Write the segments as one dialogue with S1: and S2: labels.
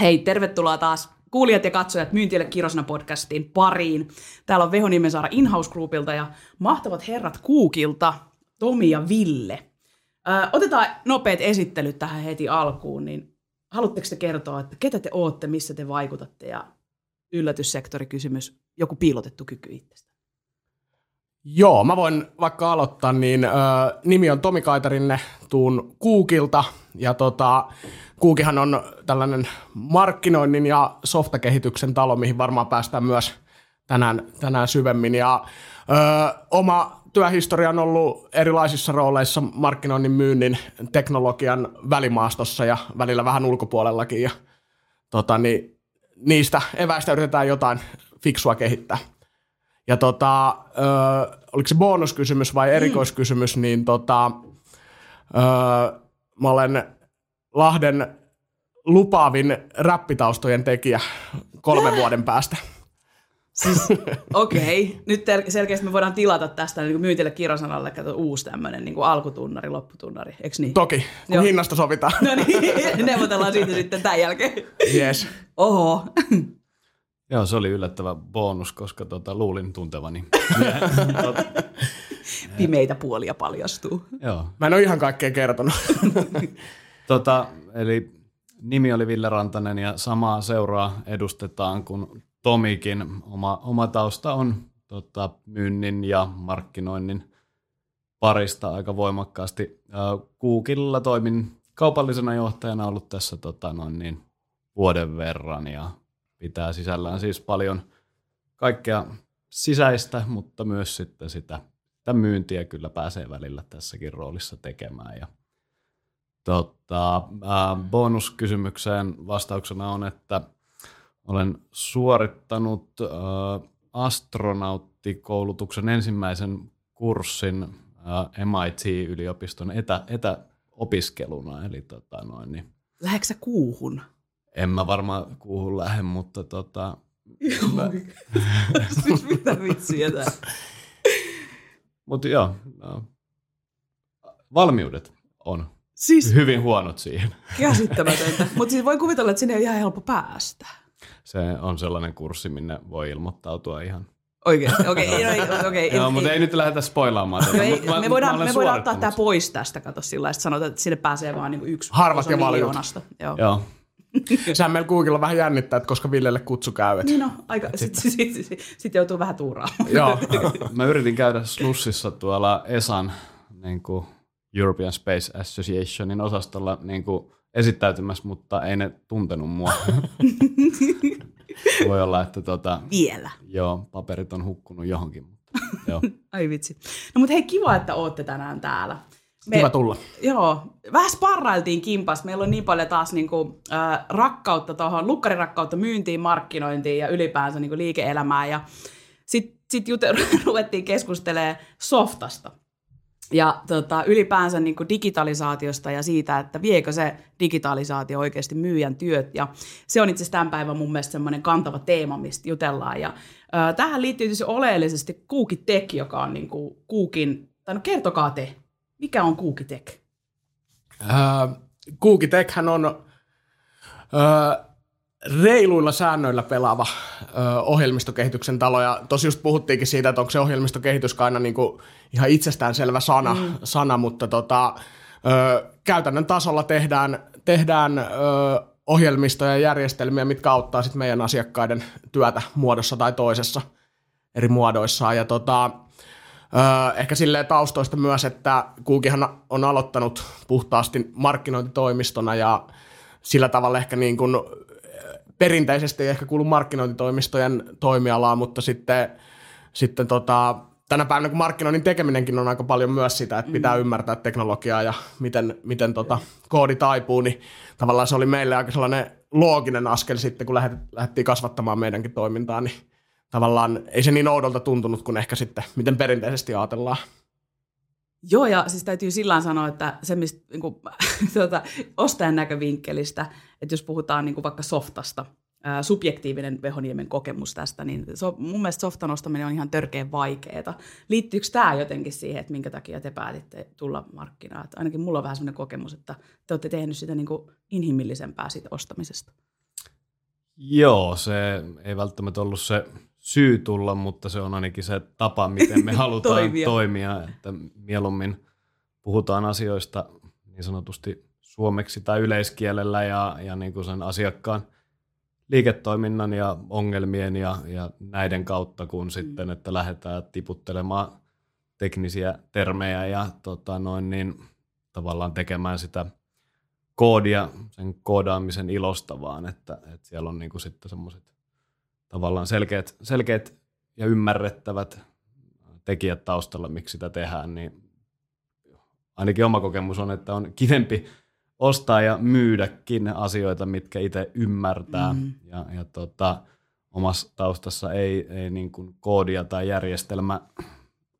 S1: Hei, tervetuloa taas kuulijat ja katsojat Myyntielle Kirosana podcastiin pariin. Täällä on Veho Nimensaara Inhouse Groupilta ja mahtavat herrat Kuukilta, Tomi ja Ville. Ö, otetaan nopeat esittelyt tähän heti alkuun, niin haluatteko te kertoa, että ketä te ootte, missä te vaikutatte ja yllätyssektorikysymys, joku piilotettu kyky itsestä?
S2: Joo, mä voin vaikka aloittaa, niin ö, nimi on Tomi Kaitarinne, tuun Kuukilta ja tota, Kuukihan on tällainen markkinoinnin ja softakehityksen talo, mihin varmaan päästään myös tänään, tänään syvemmin. Ja ö, oma työhistoria on ollut erilaisissa rooleissa markkinoinnin, myynnin, teknologian välimaastossa ja välillä vähän ulkopuolellakin. Ja, tota, niin, niistä eväistä yritetään jotain fiksua kehittää. Ja tota, ö, oliko se bonuskysymys vai erikoiskysymys, niin tota, ö, mä olen Lahden lupaavin räppitaustojen tekijä kolmen vuoden päästä.
S1: Siis, okei. Okay. Nyt selkeästi me voidaan tilata tästä niin myyntille kirosanalle kato, uusi tämmöinen niin alkutunnari, lopputunnari, eikö niin?
S2: Toki, kun Joo. hinnasta sovitaan.
S1: No niin, neuvotellaan siitä sitten tämän jälkeen.
S2: Yes.
S1: Oho.
S3: Joo, se oli yllättävä bonus, koska tota, luulin tuntevani.
S1: Pimeitä puolia paljastuu.
S3: Joo.
S2: Mä en ole ihan kaikkea kertonut.
S3: tota, eli nimi oli Ville Rantanen ja samaa seuraa edustetaan kuin Tomikin. Oma, oma tausta on tota, myynnin ja markkinoinnin parista aika voimakkaasti. Kuukilla toimin kaupallisena johtajana ollut tässä tota, noin niin, vuoden verran ja pitää sisällään siis paljon kaikkea sisäistä, mutta myös sitten sitä, sitä myyntiä kyllä pääsee välillä tässäkin roolissa tekemään. Ja, tota, äh, bonuskysymykseen vastauksena on, että olen suorittanut äh, astronauttikoulutuksen ensimmäisen kurssin äh, MIT-yliopiston etä, etäopiskeluna. Eli tota noin, niin,
S1: Läheksä kuuhun?
S3: En mä varmaan kuuhun lähde, mutta tota... mä...
S1: siis mitä vitsiä tää?
S3: Mutta joo, no. valmiudet on siis... hyvin huonot siihen.
S1: Käsittämätöntä. Mutta siis voi kuvitella, että sinne on ihan helppo päästä.
S3: Se on sellainen kurssi, minne voi ilmoittautua ihan
S1: Oikeasti, okei. Okay, no, okay,
S3: Joo, mutta ei nyt lähdetä spoilaamaan
S1: tätä. ei, mä, me voidaan, me voidaan ottaa tämä pois tästä, kato sillä että sanotaan, että sinne pääsee vain niin yksi
S2: Harvat ja valjut.
S1: Joo.
S3: Joo.
S2: Sehän meillä Googilla vähän jännittää, että koska Villelle kutsu käy.
S1: Niin no, aika, sitten sit, sit, sit, sit joutuu vähän tuuraamaan.
S2: Joo.
S3: Mä yritin käydä Slussissa tuolla ESAN niin kuin European Space Associationin osastolla niin kuin esittäytymässä, mutta ei ne tuntenut mua. Voi olla, että tota,
S1: Vielä.
S3: Joo, paperit on hukkunut johonkin. Mutta, joo.
S1: Ai vitsi. No mutta hei, kiva, että ootte tänään täällä.
S2: Me, Kiva tulla.
S1: Joo, vähän sparrailtiin kimpas. Meillä on niin paljon taas niinku, äh, rakkautta tuohon, lukkarirakkautta myyntiin, markkinointiin ja ylipäänsä niinku liike-elämään. Ja sitten sit jute- ruvettiin keskustelemaan softasta ja tota, ylipäänsä niin kuin digitalisaatiosta ja siitä, että viekö se digitalisaatio oikeasti myyjän työt. Ja se on itse asiassa tämän päivän mun mielestä semmoinen kantava teema, mistä jutellaan. Ja, äh, tähän liittyy tietysti oleellisesti Kuukitek, joka on niin kuin Kuukin, tai no kertokaa te, mikä on Kuukitek?
S2: Äh, Kuukitekhän on äh, reiluilla säännöillä pelaava ö, ohjelmistokehityksen talo. Ja tosi just puhuttiinkin siitä, että onko se ohjelmistokehitys aina niin kuin ihan itsestäänselvä sana, mm. sana mutta tota, ö, käytännön tasolla tehdään, tehdään ö, ohjelmistoja ja järjestelmiä, mitkä auttaa sit meidän asiakkaiden työtä muodossa tai toisessa eri muodoissaan. Ja tota, ehkä silleen taustoista myös, että Kuukihan on aloittanut puhtaasti markkinointitoimistona ja sillä tavalla ehkä niin kuin perinteisesti ei ehkä kuulu markkinointitoimistojen toimialaan, mutta sitten, sitten tota, tänä päivänä kun markkinoinnin tekeminenkin on aika paljon myös sitä, että pitää mm. ymmärtää teknologiaa ja miten, miten tota, koodi taipuu, niin tavallaan se oli meille aika sellainen looginen askel sitten, kun lähdettiin kasvattamaan meidänkin toimintaa, niin tavallaan ei se niin oudolta tuntunut kuin ehkä sitten, miten perinteisesti ajatellaan.
S1: Joo, ja siis täytyy sillä sanoa, että se, mistä niin kuin, tuota, ostajan näkövinkkelistä, että jos puhutaan niin kuin vaikka softasta, ää, subjektiivinen Vehoniemen kokemus tästä, niin so, mun mielestä softan ostaminen on ihan törkeän vaikeaa. Liittyykö tämä jotenkin siihen, että minkä takia te päätitte tulla markkinaan? Ainakin mulla on vähän sellainen kokemus, että te olette tehneet sitä niin kuin inhimillisempää siitä ostamisesta.
S3: Joo, se ei välttämättä ollut se syy tulla, mutta se on ainakin se tapa, miten me halutaan toimia. toimia, että mieluummin puhutaan asioista niin sanotusti suomeksi tai yleiskielellä ja, ja niin kuin sen asiakkaan liiketoiminnan ja ongelmien ja, ja näiden kautta, kun mm. sitten, että lähdetään tiputtelemaan teknisiä termejä ja tota noin, niin tavallaan tekemään sitä koodia sen koodaamisen ilosta vaan, että, että siellä on niin kuin sitten semmoiset tavallaan selkeät, selkeät ja ymmärrettävät tekijät taustalla, miksi sitä tehdään, niin ainakin oma kokemus on, että on kivempi ostaa ja myydäkin asioita, mitkä itse ymmärtää. Mm-hmm. Ja, ja tota, omassa taustassa ei, ei niin kuin koodia tai järjestelmä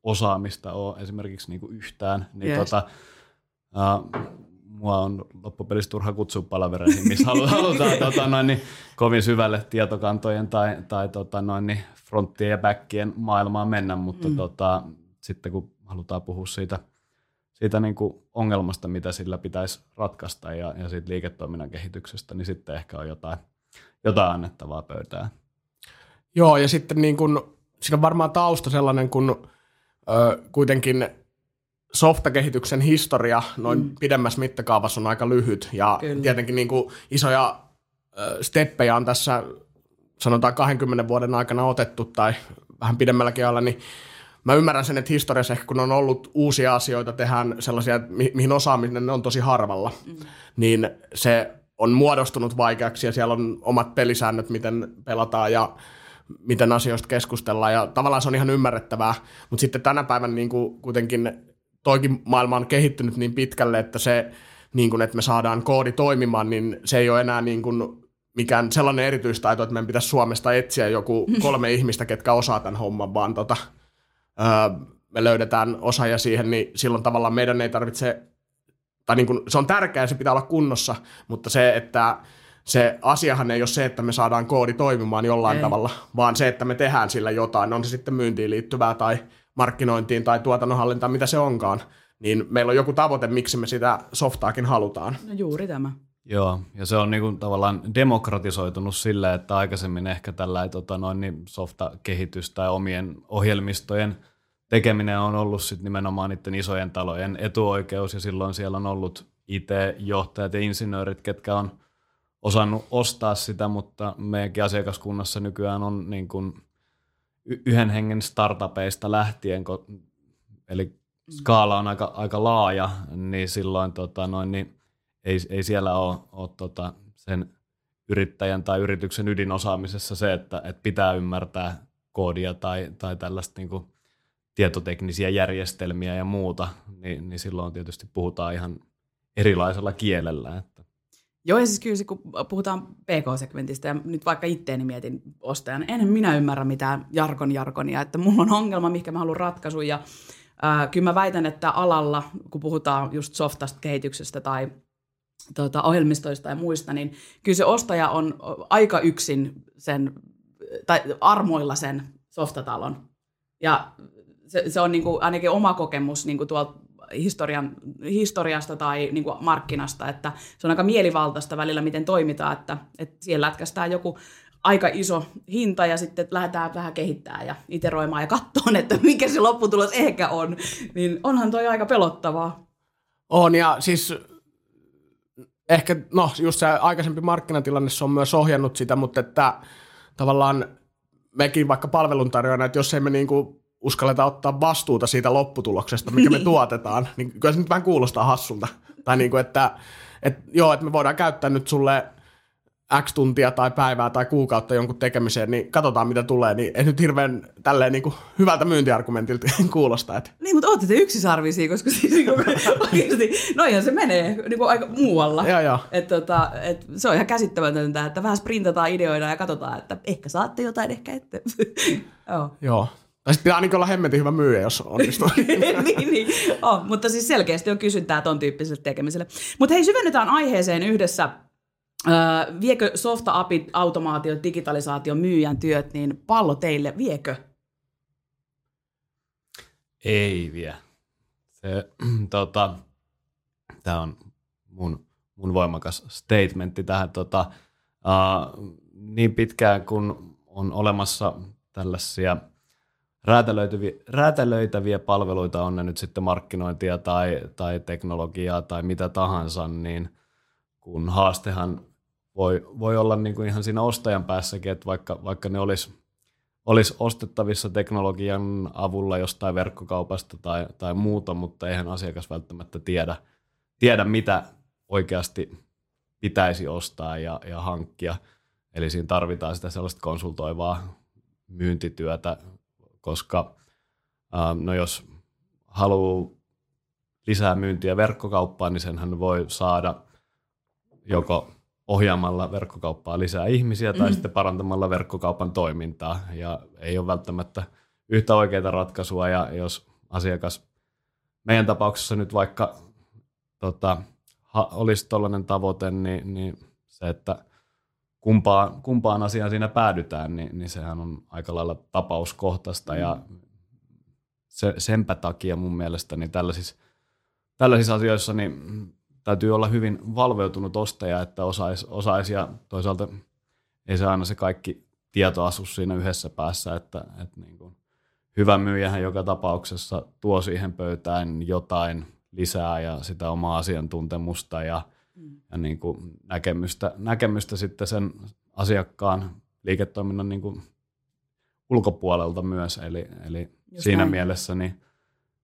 S3: osaamista ole esimerkiksi niin kuin yhtään. Niin yes. tota, uh, mua on loppupelissä turha kutsua palavereihin, missä halutaan tota, noin, niin, kovin syvälle tietokantojen tai, tai tota, noin, niin, fronttien ja backien maailmaan mennä, mutta mm. tota, sitten kun halutaan puhua siitä, siitä niin kuin ongelmasta, mitä sillä pitäisi ratkaista ja, ja siitä liiketoiminnan kehityksestä, niin sitten ehkä on jotain, jotain annettavaa pöytään.
S2: Joo, ja sitten niin kun, siinä on varmaan tausta sellainen, kun ö, kuitenkin softakehityksen historia noin mm. pidemmässä mittakaavassa on aika lyhyt ja Kyllä. tietenkin niin kuin isoja steppejä on tässä sanotaan 20 vuoden aikana otettu tai vähän pidemmälläkin ajalla, niin mä ymmärrän sen, että historiassa ehkä kun on ollut uusia asioita, tehdään sellaisia, mi- mihin osaaminen on tosi harvalla, mm. niin se on muodostunut vaikeaksi ja siellä on omat pelisäännöt, miten pelataan ja miten asioista keskustellaan ja tavallaan se on ihan ymmärrettävää, mutta sitten tänä päivänä niin kuin kuitenkin toikin maailma on kehittynyt niin pitkälle, että se, niin kuin, että me saadaan koodi toimimaan, niin se ei ole enää niin kuin mikään sellainen erityistaito, että meidän pitäisi Suomesta etsiä joku kolme ihmistä, ketkä osaa tämän homman, vaan tota, öö, me löydetään osaajia siihen, niin silloin tavallaan meidän ei tarvitse, tai niin kuin, se on tärkeää, se pitää olla kunnossa, mutta se, että se asiahan ei ole se, että me saadaan koodi toimimaan jollain ei. tavalla, vaan se, että me tehdään sillä jotain, on se sitten myyntiin liittyvää tai markkinointiin tai tuotannonhallintaan, mitä se onkaan, niin meillä on joku tavoite, miksi me sitä softaakin halutaan.
S1: No juuri tämä.
S3: Joo, ja se on niinku tavallaan demokratisoitunut sille, että aikaisemmin ehkä tällä tota noin, niin softa-kehitys tai omien ohjelmistojen tekeminen on ollut sit nimenomaan niiden isojen talojen etuoikeus, ja silloin siellä on ollut IT-johtajat ja insinöörit, ketkä on osannut ostaa sitä, mutta meidänkin asiakaskunnassa nykyään on niin kuin yhden hengen startupeista lähtien, eli skaala on aika, aika laaja, niin silloin tota, noin, niin ei, ei siellä ole, ole tota, sen yrittäjän tai yrityksen ydinosaamisessa se, että, että pitää ymmärtää koodia tai, tai tällaista niin kuin tietoteknisiä järjestelmiä ja muuta, niin, niin silloin tietysti puhutaan ihan erilaisella kielellä. Että.
S1: Joo, ja siis kyllä kun puhutaan PK-segmentistä, ja nyt vaikka itteeni mietin ostajan, en minä ymmärrä mitään jarkon jarkonia, että mulla on ongelma, mikä mä haluan ratkaisun, ja äh, kyllä mä väitän, että alalla, kun puhutaan just softasta kehityksestä tai tuota, ohjelmistoista ja muista, niin kyllä se ostaja on aika yksin sen, tai armoilla sen softatalon. Ja se, se on niin kuin, ainakin oma kokemus niin kuin tuolta historian, historiasta tai niin kuin markkinasta, että se on aika mielivaltaista välillä, miten toimitaan, että, että siellä lätkästään joku aika iso hinta ja sitten lähdetään vähän kehittämään ja iteroimaan ja katsomaan, että mikä se lopputulos ehkä on, niin onhan toi aika pelottavaa.
S2: On ja siis ehkä, no just se aikaisempi markkinatilanne se on myös ohjannut sitä, mutta että tavallaan mekin vaikka palveluntarjoajana, että jos emme niinku uskalleta ottaa vastuuta siitä lopputuloksesta, mikä me tuotetaan, niin kyllä se nyt vähän kuulostaa hassulta. Tai niin kuin, että, että joo, että me voidaan käyttää nyt sulle X tuntia tai päivää tai kuukautta jonkun tekemiseen, niin katsotaan mitä tulee, niin ei nyt hirveän tälleen niin kuin hyvältä myyntiargumentilta kuulosta. Että.
S1: Niin, mutta ootte te yksisarvisia, koska siis niin oikeasti, noinhan se menee niin kuin aika muualla.
S2: Joo, joo.
S1: Et, tota, et, se on ihan käsittämätöntä, että vähän sprintataan ideoida ja katsotaan, että ehkä saatte jotain, ehkä ette.
S2: joo. joo. Tai sitten pitää ainakin olla hemmetin hyvä myyjä, jos onnistuu.
S1: niin, niin. Oh, mutta siis selkeästi on kysyntää ton tyyppiselle tekemiselle. Mutta hei, syvennytään aiheeseen yhdessä. Öö, viekö softa-apit, automaatio, digitalisaatio, myyjän työt, niin pallo teille, viekö?
S3: Ei vie. Se, tota, Tämä on mun, mun voimakas statementti tähän. Tota, uh, niin pitkään kun on olemassa tällaisia räätälöitäviä, räätälöitäviä palveluita, on ne nyt sitten markkinointia tai, tai teknologiaa tai mitä tahansa, niin kun haastehan voi, voi olla niin kuin ihan siinä ostajan päässäkin, että vaikka, vaikka ne olisi olisi ostettavissa teknologian avulla jostain verkkokaupasta tai, tai muuta, mutta eihän asiakas välttämättä tiedä, tiedä mitä oikeasti pitäisi ostaa ja, ja hankkia. Eli siinä tarvitaan sitä sellaista konsultoivaa myyntityötä, koska no jos haluaa lisää myyntiä verkkokauppaan, niin senhän voi saada joko ohjaamalla verkkokauppaa lisää ihmisiä tai mm. sitten parantamalla verkkokaupan toimintaa. Ja ei ole välttämättä yhtä oikeaa ratkaisua, ja jos asiakas meidän tapauksessa nyt vaikka tota, ha, olisi tällainen tavoite, niin, niin se, että kumpaan, kumpaan asiaan siinä päädytään, niin, niin sehän on aika lailla tapauskohtaista, ja se, senpä takia mun mielestä niin tällaisissa, tällaisissa asioissa niin täytyy olla hyvin valveutunut ostaja, että osaisi osais, ja toisaalta ei se aina se kaikki tieto asu siinä yhdessä päässä, että, että niin kuin hyvä myyjähän joka tapauksessa tuo siihen pöytään jotain lisää ja sitä omaa asiantuntemusta ja, mm. ja niin kuin näkemystä, näkemystä sitten sen asiakkaan liiketoiminnan niin kuin ulkopuolelta myös. Eli, eli siinä näin. mielessä niin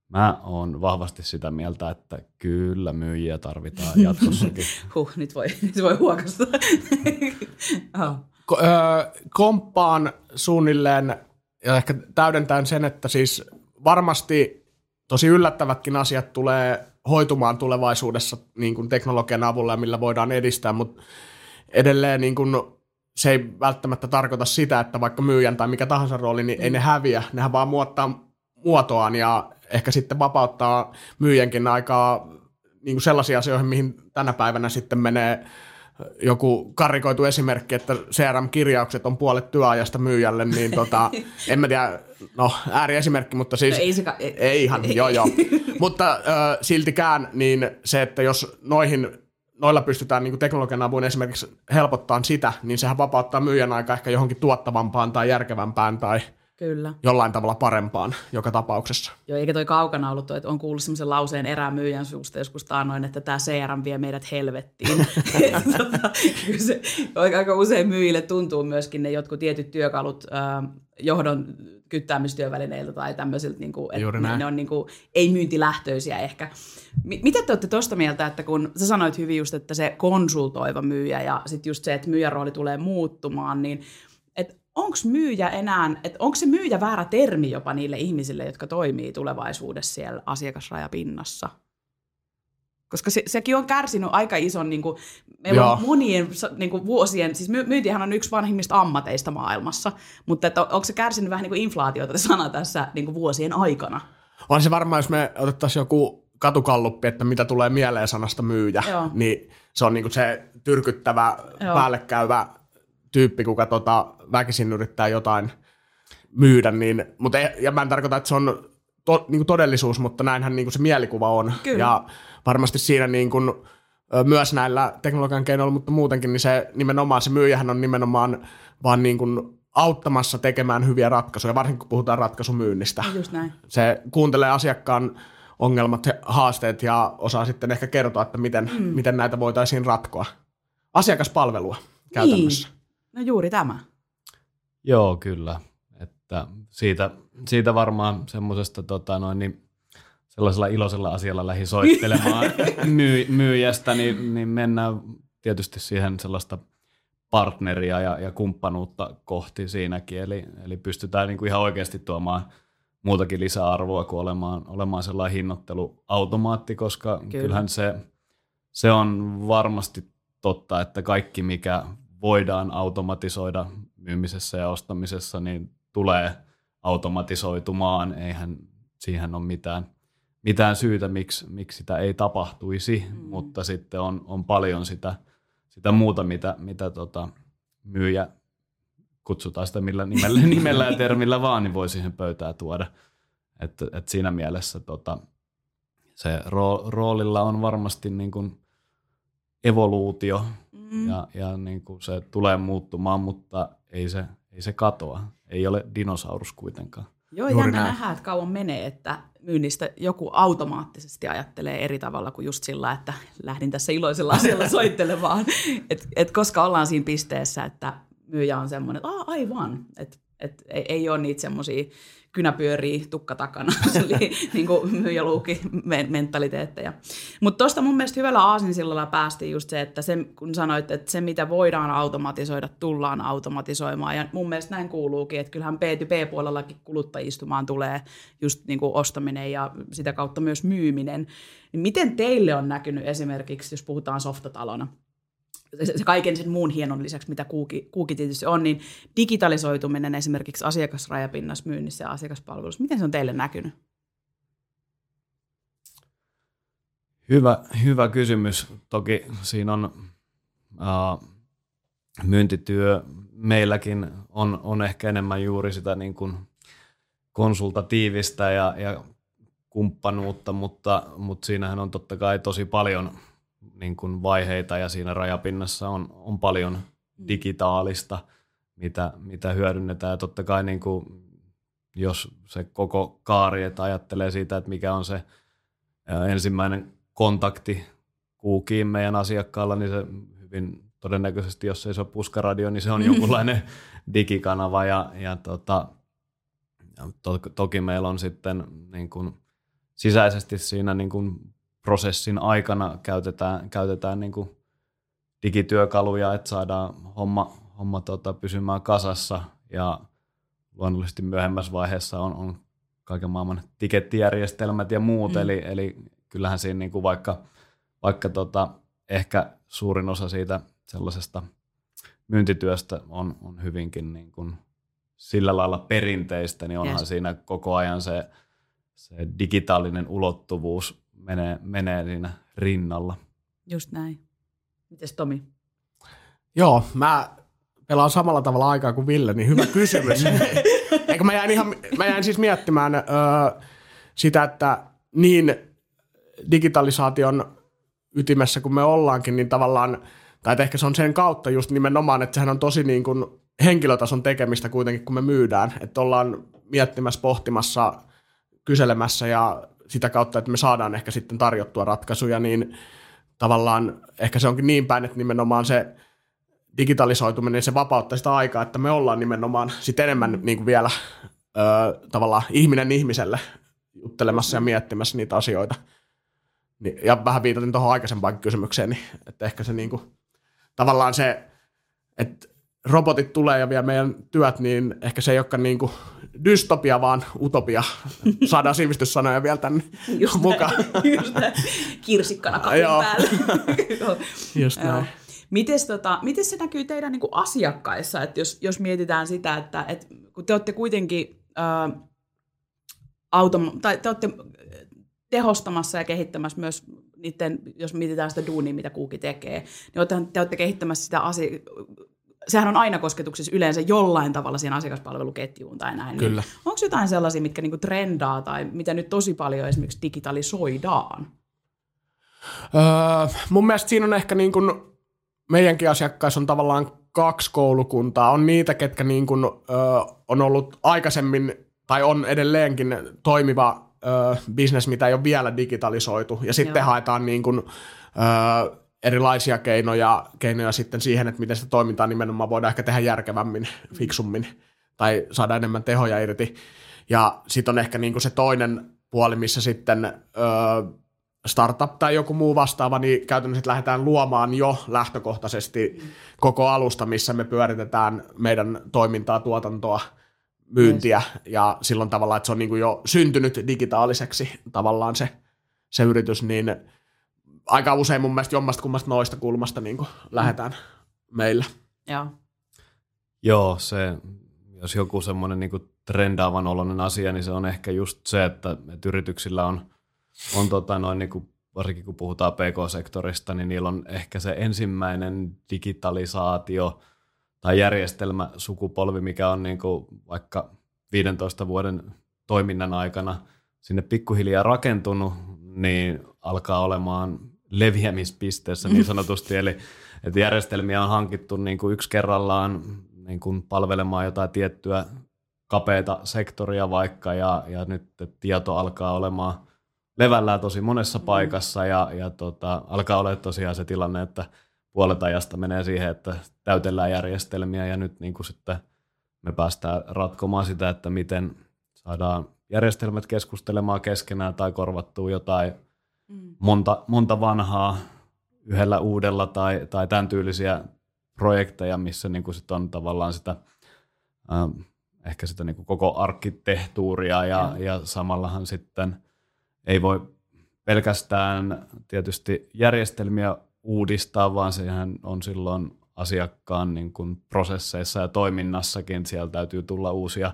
S3: Mä oon vahvasti sitä mieltä, että kyllä myyjiä tarvitaan jatkossakin.
S1: huh, nyt voi, nyt voi huokasta.
S2: oh. Ko- ö, komppaan suunnilleen ja ehkä täydentään sen, että siis varmasti tosi yllättävätkin asiat tulee hoitumaan tulevaisuudessa niin kuin teknologian avulla, millä voidaan edistää, mutta edelleen niin kuin se ei välttämättä tarkoita sitä, että vaikka myyjän tai mikä tahansa rooli, niin ei ne häviä. Nehän vaan muuttaa muotoaan ja ehkä sitten vapauttaa myyjänkin aikaa niin kuin sellaisia asioihin, mihin tänä päivänä sitten menee joku karikoitu esimerkki, että CRM-kirjaukset on puolet työajasta myyjälle, niin tota, en mä tiedä, no ääriesimerkki, mutta siis... No
S1: ei, seka,
S2: ei, ei ihan, ei. joo joo. mutta äh, siltikään, niin se, että jos noihin, noilla pystytään niin teknologian avuin esimerkiksi helpottaa sitä, niin sehän vapauttaa myyjän aika ehkä johonkin tuottavampaan tai järkevämpään tai
S1: Kyllä.
S2: jollain tavalla parempaan joka tapauksessa.
S1: Joo, eikä toi kaukana ollut toi, että on kuullut semmoisen lauseen erämyyjän suusta joskus taanoin, että tämä CRM vie meidät helvettiin. tota, se, aika usein myyjille tuntuu myöskin ne jotkut tietyt työkalut äh, johdon kyttäämistyövälineiltä tai tämmöisiltä, niin kuin, että ne, ne on niin kuin, ei myyntilähtöisiä ehkä. M- mitä te olette tuosta mieltä, että kun sä sanoit hyvin just, että se konsultoiva myyjä ja sitten just se, että myyjän rooli tulee muuttumaan, niin onko myyjä enää, että onko se myyjä väärä termi jopa niille ihmisille, jotka toimii tulevaisuudessa siellä asiakasrajapinnassa? Koska se, sekin on kärsinyt aika ison, niin kuin, meillä Joo. on monien niin kuin, vuosien, siis myyntihän on yksi vanhimmista ammateista maailmassa, mutta että onko se kärsinyt vähän niin kuin inflaatiota sana tässä niin kuin vuosien aikana?
S2: On se varmaan, jos me otettaisiin joku katukalluppi, että mitä tulee mieleen sanasta myyjä, Joo. niin se on niin kuin se tyrkyttävä, Joo. päällekäyvä tyyppi, kuka tota, väkisin yrittää jotain myydä, niin, mutta ei, ja mä en tarkoita, että se on to, niin kuin todellisuus, mutta näinhän niin kuin se mielikuva on. Kyllä. Ja varmasti siinä niin kuin, myös näillä teknologian keinoilla, mutta muutenkin, niin se nimenomaan se myyjähän on nimenomaan vaan niin kuin auttamassa tekemään hyviä ratkaisuja, varsinkin kun puhutaan ratkaisumyynnistä.
S1: Just näin.
S2: Se kuuntelee asiakkaan ongelmat, haasteet ja osaa sitten ehkä kertoa, että miten, mm. miten näitä voitaisiin ratkoa. Asiakaspalvelua käytännössä. Niin.
S1: No juuri tämä.
S3: Joo, kyllä. Että siitä, siitä varmaan semmoisesta tota noin, niin sellaisella iloisella asialla lähi soittelemaan myy, myyjästä, niin, niin mennään tietysti siihen sellaista partneria ja, ja kumppanuutta kohti siinäkin. Eli, eli pystytään niin kuin ihan oikeasti tuomaan muutakin lisäarvoa kuin olemaan, olemaan sellainen hinnoitteluautomaatti, koska Kyllä. kyllähän se, se on varmasti totta, että kaikki mikä voidaan automatisoida myymisessä ja ostamisessa, niin tulee automatisoitumaan. Eihän siihen ole mitään, mitään syytä, miksi, miksi sitä ei tapahtuisi, mm. mutta sitten on, on paljon sitä, sitä muuta, mitä, mitä tota, myyjä, kutsutaan sitä millä nimellä, nimellä ja termillä vaan, niin voi siihen pöytään tuoda. Et, et siinä mielessä tota, se roolilla on varmasti niin kuin evoluutio mm. ja, ja niin kuin se tulee muuttumaan, mutta ei se, ei se katoa. Ei ole dinosaurus kuitenkaan.
S1: Joo, Juuri jännä näin. nähdä, että kauan menee, että myynnistä joku automaattisesti ajattelee eri tavalla kuin just sillä, että lähdin tässä iloisella asialla soittelemaan. Et, et koska ollaan siinä pisteessä, että myyjä on semmoinen, että aivan, että et ei, ei ole niitä semmoisia kynä pyörii tukka takana, eli niin kuin myyjäluuki mentaliteetteja. Mutta tuosta mun mielestä hyvällä aasinsillalla päästiin just se, että se, kun sanoit, että se mitä voidaan automatisoida, tullaan automatisoimaan. Ja mun mielestä näin kuuluukin, että kyllähän B2B-puolellakin kuluttajistumaan tulee just niin kuin ostaminen ja sitä kautta myös myyminen. Niin miten teille on näkynyt esimerkiksi, jos puhutaan softatalona, se kaiken sen muun hienon lisäksi, mitä kuuki, kuuki tietysti on, niin digitalisoituminen esimerkiksi asiakasrajapinnassa, myynnissä ja asiakaspalvelussa, miten se on teille näkynyt?
S3: Hyvä, hyvä kysymys. Toki siinä on uh, myyntityö meilläkin on, on ehkä enemmän juuri sitä niin kuin konsultatiivista ja, ja kumppanuutta, mutta, mutta siinähän on totta kai tosi paljon – niin kuin vaiheita ja siinä rajapinnassa on, on paljon mm. digitaalista, mitä, mitä hyödynnetään. Ja totta kai niin kuin, jos se koko kaari, että ajattelee siitä, että mikä on se ensimmäinen kontakti kuukiin meidän asiakkaalla, niin se hyvin todennäköisesti, jos ei se ole puskaradio, niin se on jonkunlainen digikanava. Ja, ja tota, to, toki meillä on sitten niin kuin sisäisesti siinä niin kuin prosessin aikana käytetään, käytetään niin kuin digityökaluja, että saadaan homma, homma tota, pysymään kasassa ja luonnollisesti myöhemmässä vaiheessa on, on kaiken maailman tikettijärjestelmät ja muut, mm. eli, eli kyllähän siinä niin kuin vaikka, vaikka tota, ehkä suurin osa siitä sellaisesta myyntityöstä on, on hyvinkin niin kuin sillä lailla perinteistä, niin onhan yes. siinä koko ajan se, se digitaalinen ulottuvuus menee, menee siinä rinnalla.
S1: Just näin. Mites Tomi?
S2: Joo, mä pelaan samalla tavalla aikaa kuin Ville, niin hyvä kysymys. Eikö mä jäin, ihan, mä jäin siis miettimään öö, sitä, että niin digitalisaation ytimessä kuin me ollaankin, niin tavallaan, tai että ehkä se on sen kautta just nimenomaan, että sehän on tosi niin kuin henkilötason tekemistä kuitenkin, kun me myydään. Että ollaan miettimässä, pohtimassa, kyselemässä ja sitä kautta, että me saadaan ehkä sitten tarjottua ratkaisuja, niin tavallaan ehkä se onkin niin päin, että nimenomaan se digitalisoituminen, se vapauttaa sitä aikaa, että me ollaan nimenomaan sitten enemmän niin kuin vielä ö, tavallaan ihminen ihmiselle juttelemassa ja miettimässä niitä asioita. Ja vähän viitatin tuohon aikaisempaan kysymykseen, niin että ehkä se niin kuin, tavallaan se, että robotit tulee ja vie meidän työt, niin ehkä se ei olekaan niin kuin dystopia, vaan utopia. Saadaan sivistyssanoja vielä tänne just mukaan.
S1: Näin, just näin. Kirsikkana kapin päälle.
S2: just näin.
S1: Mites, tota, miten se näkyy teidän niin asiakkaissa, että jos, jos mietitään sitä, että, että kun te olette kuitenkin äh, autom- tai te olette tehostamassa ja kehittämässä myös niiden, jos mietitään sitä duunia, mitä kuuki tekee, niin te olette kehittämässä sitä asia, sehän on aina kosketuksissa yleensä jollain tavalla siihen asiakaspalveluketjuun tai näin.
S2: Kyllä.
S1: Niin onko jotain sellaisia, mitkä niinku trendaa tai mitä nyt tosi paljon esimerkiksi digitalisoidaan?
S2: Öö, mun mielestä siinä on ehkä niin kuin meidänkin asiakkaissa on tavallaan kaksi koulukuntaa. On niitä, ketkä niin kuin, öö, on ollut aikaisemmin tai on edelleenkin toimiva öö, business, mitä ei ole vielä digitalisoitu. Ja sitten Joo. haetaan niin kuin, öö, erilaisia keinoja, keinoja sitten siihen, että miten sitä toimintaa nimenomaan voidaan ehkä tehdä järkevämmin, fiksummin tai saada enemmän tehoja irti. Ja sitten on ehkä niinku se toinen puoli, missä sitten ö, startup tai joku muu vastaava, niin käytännössä lähdetään luomaan jo lähtökohtaisesti koko alusta, missä me pyöritetään meidän toimintaa, tuotantoa, myyntiä, ja silloin tavallaan, että se on niin jo syntynyt digitaaliseksi tavallaan se, se yritys, niin aika usein mun mielestä jommasta kummasta noista kulmasta niin lähdetään mm. meillä.
S1: Joo.
S3: Joo, se, jos joku semmoinen niin trendaavan oloinen asia, niin se on ehkä just se, että, että yrityksillä on, on tota noin, niin kuin, varsinkin kun puhutaan PK-sektorista, niin niillä on ehkä se ensimmäinen digitalisaatio tai järjestelmä sukupolvi, mikä on niin kuin vaikka 15 vuoden toiminnan aikana sinne pikkuhiljaa rakentunut, niin alkaa olemaan leviämispisteessä niin sanotusti, eli että järjestelmiä on hankittu niin kuin yksi kerrallaan niin kuin palvelemaan jotain tiettyä kapeita sektoria vaikka, ja, ja nyt tieto alkaa olemaan levällään tosi monessa paikassa, ja, ja tota, alkaa olla tosiaan se tilanne, että puolet ajasta menee siihen, että täytellään järjestelmiä, ja nyt niin kuin sitten me päästään ratkomaan sitä, että miten saadaan järjestelmät keskustelemaan keskenään tai korvattuu jotain mm. monta, monta vanhaa yhdellä uudella tai, tai tämän tyylisiä projekteja, missä niin kuin sit on tavallaan sitä ähm, ehkä sitä niin kuin koko arkkitehtuuria ja, ja. ja samallahan sitten ei voi pelkästään tietysti järjestelmiä uudistaa, vaan sehän on silloin asiakkaan niin kuin prosesseissa ja toiminnassakin. Siellä täytyy tulla uusia,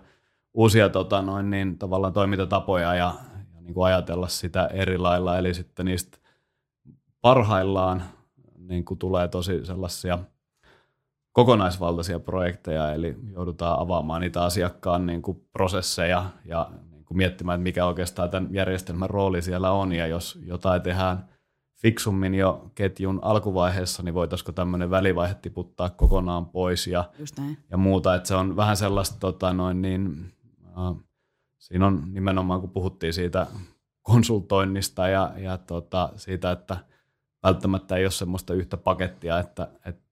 S3: uusia tota noin, niin, tavallaan toimintatapoja ja, ja niin kuin ajatella sitä eri lailla. Eli sitten niistä parhaillaan niin kuin tulee tosi sellaisia kokonaisvaltaisia projekteja, eli joudutaan avaamaan niitä asiakkaan niin kuin prosesseja ja niin kuin miettimään, että mikä oikeastaan tämän järjestelmän rooli siellä on, ja jos jotain tehdään fiksummin jo ketjun alkuvaiheessa, niin voitaisiko tämmöinen välivaihe tiputtaa kokonaan pois ja, ja muuta, että se on vähän sellaista tota, noin niin, äh, siinä on nimenomaan, kun puhuttiin siitä konsultoinnista ja, ja tota, siitä, että välttämättä ei ole semmoista yhtä pakettia, että, että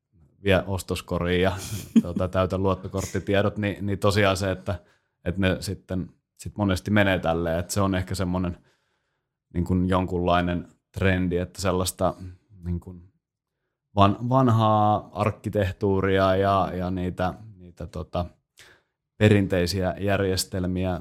S3: vie ostoskoriin ja tuota, täytä luottokorttitiedot, niin, niin tosiaan se, että, että ne sitten sit monesti menee tälleen, että se on ehkä semmoinen niin kuin jonkunlainen trendi, että sellaista niin kuin van, vanhaa arkkitehtuuria ja, ja niitä, niitä tota, perinteisiä järjestelmiä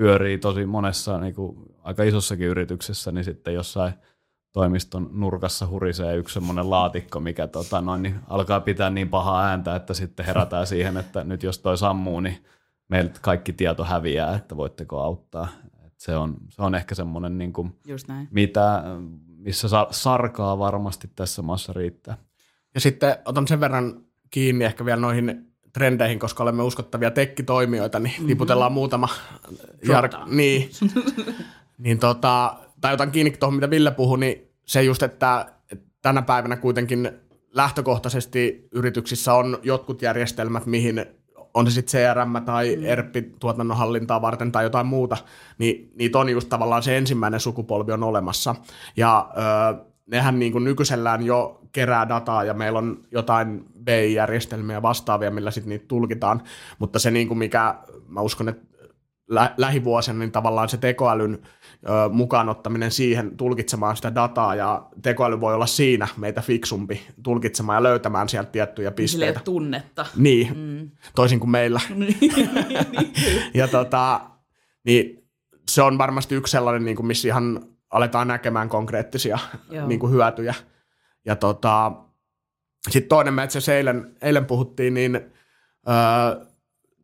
S3: pyörii tosi monessa niin kuin aika isossakin yrityksessä, niin sitten jossain – toimiston nurkassa hurisee yksi semmoinen laatikko, mikä tota, noin, niin alkaa pitää niin pahaa ääntä, että sitten herätään siihen, että nyt jos toi sammuu, niin meiltä kaikki tieto häviää, että voitteko auttaa. Et se, on, se on ehkä semmoinen, niin kuin,
S1: Just näin.
S3: Mitä, missä sarkaa varmasti tässä maassa riittää.
S2: Ja sitten otan sen verran kiinni ehkä vielä noihin trendeihin, koska olemme uskottavia tekkitoimijoita, niin mm-hmm. liputellaan muutama. Jar- niin, niin tota, tai otan kiinni tuohon, mitä Ville puhui, niin se just, että, tänä päivänä kuitenkin lähtökohtaisesti yrityksissä on jotkut järjestelmät, mihin on se sitten CRM tai mm. ERP tuotannon hallintaa varten tai jotain muuta, niin niitä on just tavallaan se ensimmäinen sukupolvi on olemassa. Ja ö, nehän niin kuin nykyisellään jo kerää dataa ja meillä on jotain BI-järjestelmiä vastaavia, millä sitten niitä tulkitaan, mutta se niin kuin mikä mä uskon, että lä- lähivuosina niin tavallaan se tekoälyn ö, mukaan ottaminen siihen tulkitsemaan sitä dataa ja tekoäly voi olla siinä meitä fiksumpi tulkitsemaan ja löytämään sieltä tiettyjä pisteitä.
S1: Sille tunnetta.
S2: Niin, mm. toisin kuin meillä. Niin. ja tota, niin se on varmasti yksi sellainen, niin kuin missä ihan aletaan näkemään konkreettisia niin kuin hyötyjä. Ja tota, sitten toinen, me itse eilen, eilen puhuttiin, niin öö,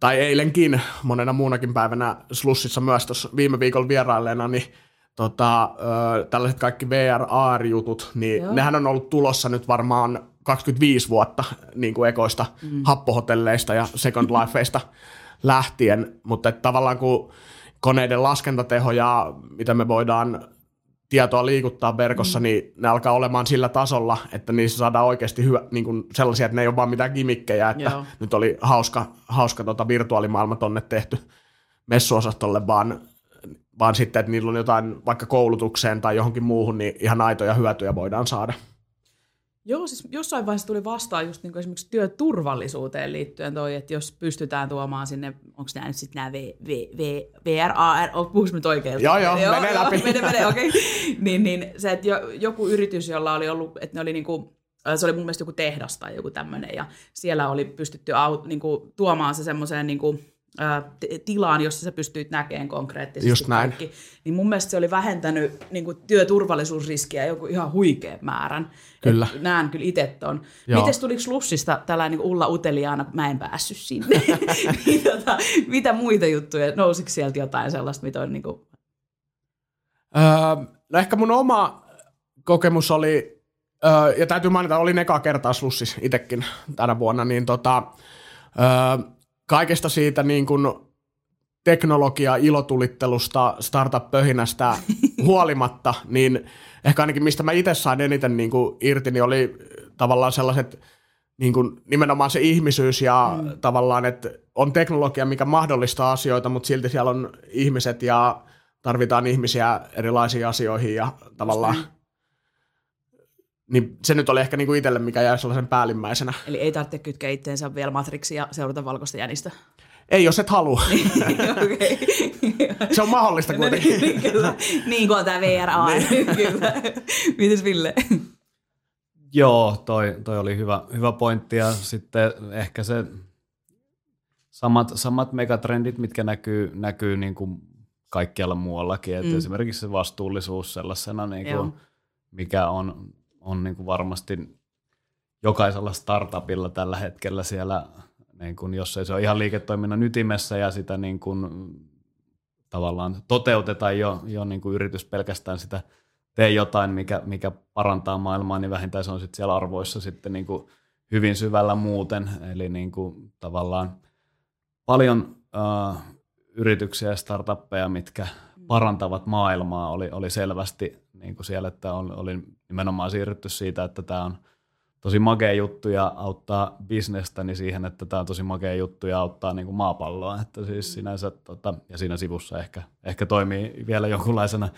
S2: tai eilenkin, monena muunakin päivänä Slussissa myös tuossa viime viikolla vierailleena, niin tota, ö, tällaiset kaikki VR-jutut, niin Joo. nehän on ollut tulossa nyt varmaan 25 vuotta niin kuin ekoista mm. happohotelleista ja Second Lifeista lähtien, mutta tavallaan kun koneiden laskentateho ja mitä me voidaan tietoa liikuttaa verkossa, mm. niin ne alkaa olemaan sillä tasolla, että niissä saadaan oikeasti hyvä, niin kuin sellaisia, että ne ei ole vaan mitään gimikkejä, että Joo. nyt oli hauska, hauska tota virtuaalimaailma tonne tehty messuosastolle, vaan, vaan sitten, että niillä on jotain vaikka koulutukseen tai johonkin muuhun, niin ihan aitoja hyötyjä voidaan saada.
S1: Joo, siis jossain vaiheessa tuli vastaan just niin esimerkiksi työturvallisuuteen liittyen toi, että jos pystytään tuomaan sinne, onko nämä nyt sitten nämä v, v, v, VR, AR, puhuis nyt oikein?
S2: Joo, joo, joo mene läpi.
S1: Mene, mene, okei. Okay. niin, niin se, että jo, joku yritys, jolla oli ollut, että ne oli niinku, se oli mun mielestä joku tehdas tai joku tämmöinen, ja siellä oli pystytty au, niinku, tuomaan se semmoiseen niinku, tilaan, jossa sä pystyit näkemään konkreettisesti
S2: Just näin. kaikki.
S1: Niin mun mielestä se oli vähentänyt niin kuin työturvallisuusriskiä joku ihan huikean määrän.
S2: Kyllä.
S1: Et näen kyllä itse ton. Miten tuliko Slussista tällainen niin Ulla Uteliaana, kun mä en päässyt sinne? niin, tota, mitä muita juttuja? Nousiko sieltä jotain sellaista, mitä on niin kuin...
S2: öö, no ehkä mun oma kokemus oli, öö, ja täytyy mainita, oli eka kertaa Slussis itsekin tänä vuonna, niin tota, öö, kaikesta siitä niin kuin teknologia ilotulittelusta, startup-pöhinästä huolimatta, niin ehkä ainakin mistä mä itse sain eniten niin kuin irti, niin oli tavallaan sellaiset niin kuin nimenomaan se ihmisyys ja mm. tavallaan, että on teknologia, mikä mahdollistaa asioita, mutta silti siellä on ihmiset ja tarvitaan ihmisiä erilaisiin asioihin ja tavallaan niin se nyt oli ehkä niinku itselle, mikä jäi sellaisen päällimmäisenä.
S1: Eli ei tarvitse kytkeä itteensä vielä matriksia ja seurata valkoista jänistä.
S2: Ei, jos et halua. okay. se on mahdollista no kuitenkin.
S1: No, niin, kyllä. niin kuin on tämä VRA. Niin. kyllä. Mites Ville?
S3: Joo, toi, toi oli hyvä, hyvä pointti ja sitten ehkä se samat, samat megatrendit, mitkä näkyy, näkyy niin kuin kaikkialla muuallakin. mm. Esimerkiksi se vastuullisuus sellaisena, niin kuin, mikä on, on niin kuin varmasti jokaisella startupilla tällä hetkellä siellä, niin kuin, jos ei se ole ihan liiketoiminnan ytimessä ja sitä niin kuin, tavallaan toteutetaan jo, jo niin kuin yritys pelkästään sitä tee jotain, mikä, mikä parantaa maailmaa, niin vähintään se on sitten siellä arvoissa sitten niin kuin hyvin syvällä muuten. Eli niin kuin tavallaan paljon uh, yrityksiä ja startuppeja, mitkä parantavat maailmaa, oli, oli selvästi niin kuin siellä, että on, oli nimenomaan siirrytty siitä, että tämä on tosi makea juttu ja auttaa bisnestä, niin siihen, että tämä on tosi makea juttu ja auttaa niin kuin maapalloa. Että siis sinänsä, tota, ja siinä sivussa ehkä, ehkä toimii vielä jonkunlaisena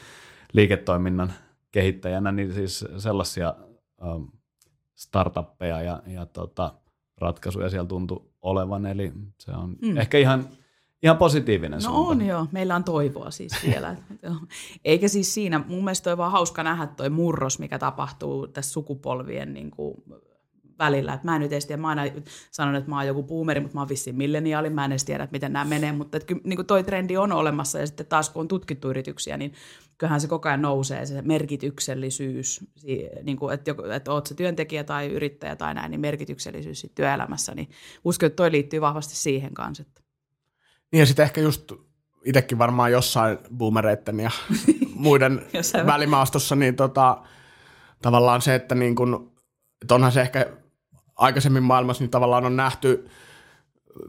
S3: liiketoiminnan kehittäjänä, niin siis sellaisia ähm, startuppeja ja, ja tota, ratkaisuja siellä tuntuu olevan, eli se on mm. ehkä ihan Ihan positiivinen
S1: No
S3: suunta.
S1: on joo, meillä on toivoa siis vielä. Eikä siis siinä, mun mielestä on vaan hauska nähdä toi murros, mikä tapahtuu tässä sukupolvien niin kuin, välillä. Et mä en nyt edes tiedä, mä aina sanon, että mä oon joku boomeri, mutta mä oon vissiin milleniaali, mä en edes tiedä, että miten nämä menee, mutta et, niin kuin toi trendi on olemassa ja sitten taas kun on tutkittu yrityksiä, niin kyllähän se koko ajan nousee, se merkityksellisyys, niin kuin, että, joku, että oot se työntekijä tai yrittäjä tai näin, niin merkityksellisyys työelämässä, niin uskon, että toi liittyy vahvasti siihen kanssa. Että
S2: niin ja sitten ehkä just itsekin varmaan jossain boomereitten ja muiden välimaastossa, niin tota, tavallaan se, että, niin kun, että onhan se ehkä aikaisemmin maailmassa niin tavallaan on nähty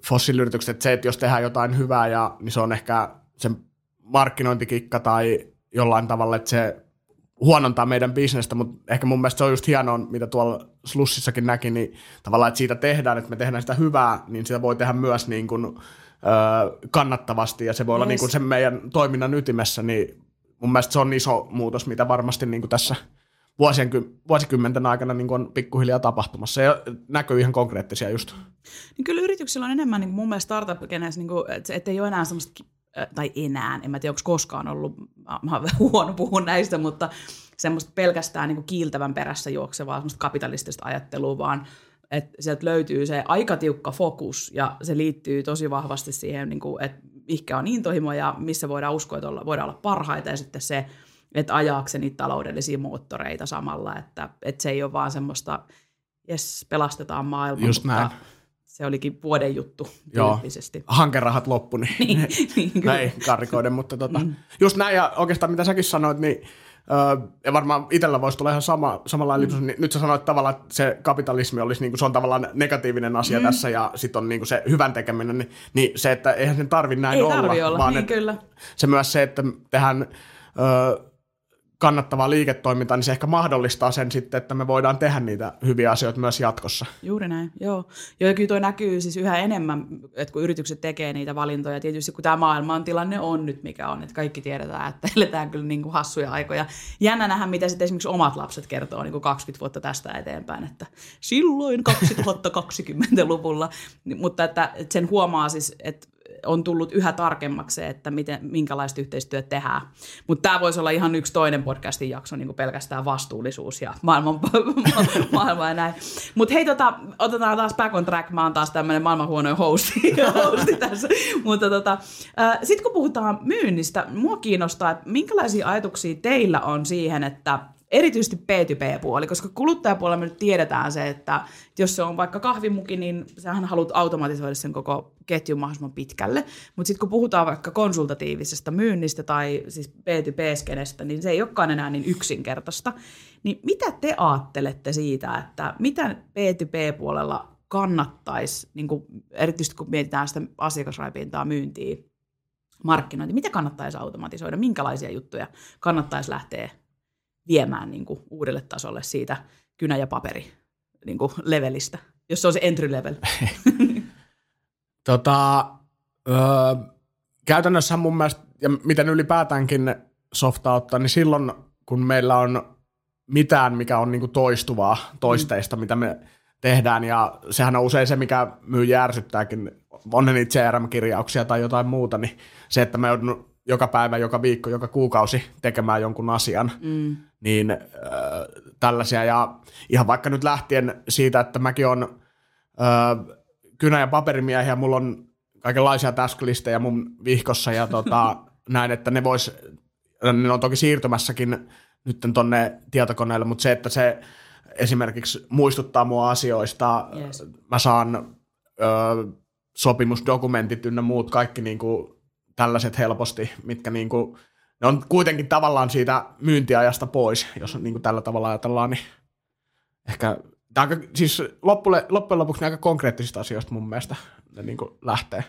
S2: fossiiliyritykset, että se, että jos tehdään jotain hyvää, ja, niin se on ehkä sen markkinointikikka tai jollain tavalla, että se huonontaa meidän bisnestä, mutta ehkä mun mielestä se on just hienoa, mitä tuolla Slussissakin näki, niin tavallaan, että siitä tehdään, että me tehdään sitä hyvää, niin sitä voi tehdä myös niin kuin, kannattavasti ja se voi yes. olla niin kuin sen meidän toiminnan ytimessä, niin mun mielestä se on iso muutos, mitä varmasti niin kuin tässä vuosien, vuosikymmenten aikana niin kuin on pikkuhiljaa tapahtumassa ja näkyy ihan konkreettisia just.
S1: Niin kyllä yrityksillä on enemmän niin kuin mun mielestä startup niin kuin, että, ei ole enää semmoista tai enää, en mä tiedä, onko koskaan ollut, mä olen huono puhua näistä, mutta semmoista pelkästään niin kuin kiiltävän perässä juoksevaa semmoista kapitalistista ajattelua, vaan että sieltä löytyy se aika tiukka fokus ja se liittyy tosi vahvasti siihen, niin kuin, että mikä on intohimo ja missä voidaan uskoa, että olla, voidaan olla parhaita ja sitten se, että ajaako niitä taloudellisia moottoreita samalla, että, että se ei ole vaan semmoista, jes, pelastetaan maailma,
S2: Just mutta näin.
S1: se olikin vuoden juttu tyyppisesti.
S2: Joo, hankerahat loppu, niin, niin, niin näin karikoiden, mutta tota, mm. just näin ja oikeastaan mitä säkin sanoit, niin Öö, ja varmaan itsellä voisi tulla ihan sama, samanlainen mm. niin nyt sä sanoit tavallaan, että se kapitalismi olisi, niin kuin, se on tavallaan negatiivinen asia mm. tässä ja sitten on niin kuin se hyvän tekeminen, niin, niin se, että eihän sen tarvi näin
S1: Ei
S2: olla.
S1: Tarvi olla, vaan niin kyllä.
S2: Se myös se, että tehdään öö, kannattavaa liiketoimintaa, niin se ehkä mahdollistaa sen sitten, että me voidaan tehdä niitä hyviä asioita myös jatkossa.
S1: Juuri näin, joo. Ja kyllä tuo näkyy siis yhä enemmän, että kun yritykset tekee niitä valintoja, tietysti kun tämä maailman tilanne on nyt mikä on, että kaikki tiedetään, että eletään kyllä niin kuin hassuja aikoja. Jännä nähdä, mitä sitten esimerkiksi omat lapset kertoo niin kuin 20 vuotta tästä eteenpäin, että silloin 2020-luvulla, mutta että, että sen huomaa siis, että on tullut yhä tarkemmaksi se, että miten, minkälaista yhteistyötä tehdään. Mutta tämä voisi olla ihan yksi toinen podcastin jakso, niin pelkästään vastuullisuus ja maailman, maailma ja näin. Mutta hei, tota, otetaan taas back on track. Mä oon taas tämmöinen maailman huonoin hosti, hosti tässä. Mutta tota, sitten kun puhutaan myynnistä, mua kiinnostaa, että minkälaisia ajatuksia teillä on siihen, että erityisesti B2B-puoli, koska kuluttajapuolella me nyt tiedetään se, että jos se on vaikka kahvimuki, niin sähän haluat automatisoida sen koko ketjun mahdollisimman pitkälle. Mutta sitten kun puhutaan vaikka konsultatiivisesta myynnistä tai siis B2B-skenestä, niin se ei olekaan enää niin yksinkertaista. Niin mitä te ajattelette siitä, että mitä B2B-puolella kannattaisi, niin kuin erityisesti kun mietitään sitä asiakasraipintaa myyntiä, markkinointi. Mitä kannattaisi automatisoida? Minkälaisia juttuja kannattaisi lähteä viemään niin kuin uudelle tasolle siitä kynä- ja paperi niin kuin levelistä, jos se on se entry level?
S2: tota, öö, käytännössä mun mielestä, ja miten ylipäätäänkin softa ottaa, niin silloin kun meillä on mitään, mikä on niin kuin toistuvaa, toisteista, mm. mitä me tehdään, ja sehän on usein se, mikä myy järsyttääkin, on ne niitä CRM-kirjauksia tai jotain muuta, niin se, että me joudun joka päivä, joka viikko, joka kuukausi tekemään jonkun asian, mm. Niin äh, tällaisia, ja ihan vaikka nyt lähtien siitä, että mäkin on äh, kynä- ja paperimiehiä, mulla on kaikenlaisia tasklistejä mun vihkossa, ja tota, näin, että ne vois, ne on toki siirtymässäkin nyt tonne tietokoneelle, mutta se, että se esimerkiksi muistuttaa mua asioista, yes. mä saan ö, sopimusdokumentit ynnä muut, kaikki niin kuin tällaiset helposti, mitkä niin kuin, ne on kuitenkin tavallaan siitä myyntiajasta pois, jos niin kuin tällä tavalla ajatellaan, niin ehkä, aika, siis loppujen lopuksi aika konkreettisista asioista mun mielestä ne niin kuin lähtee.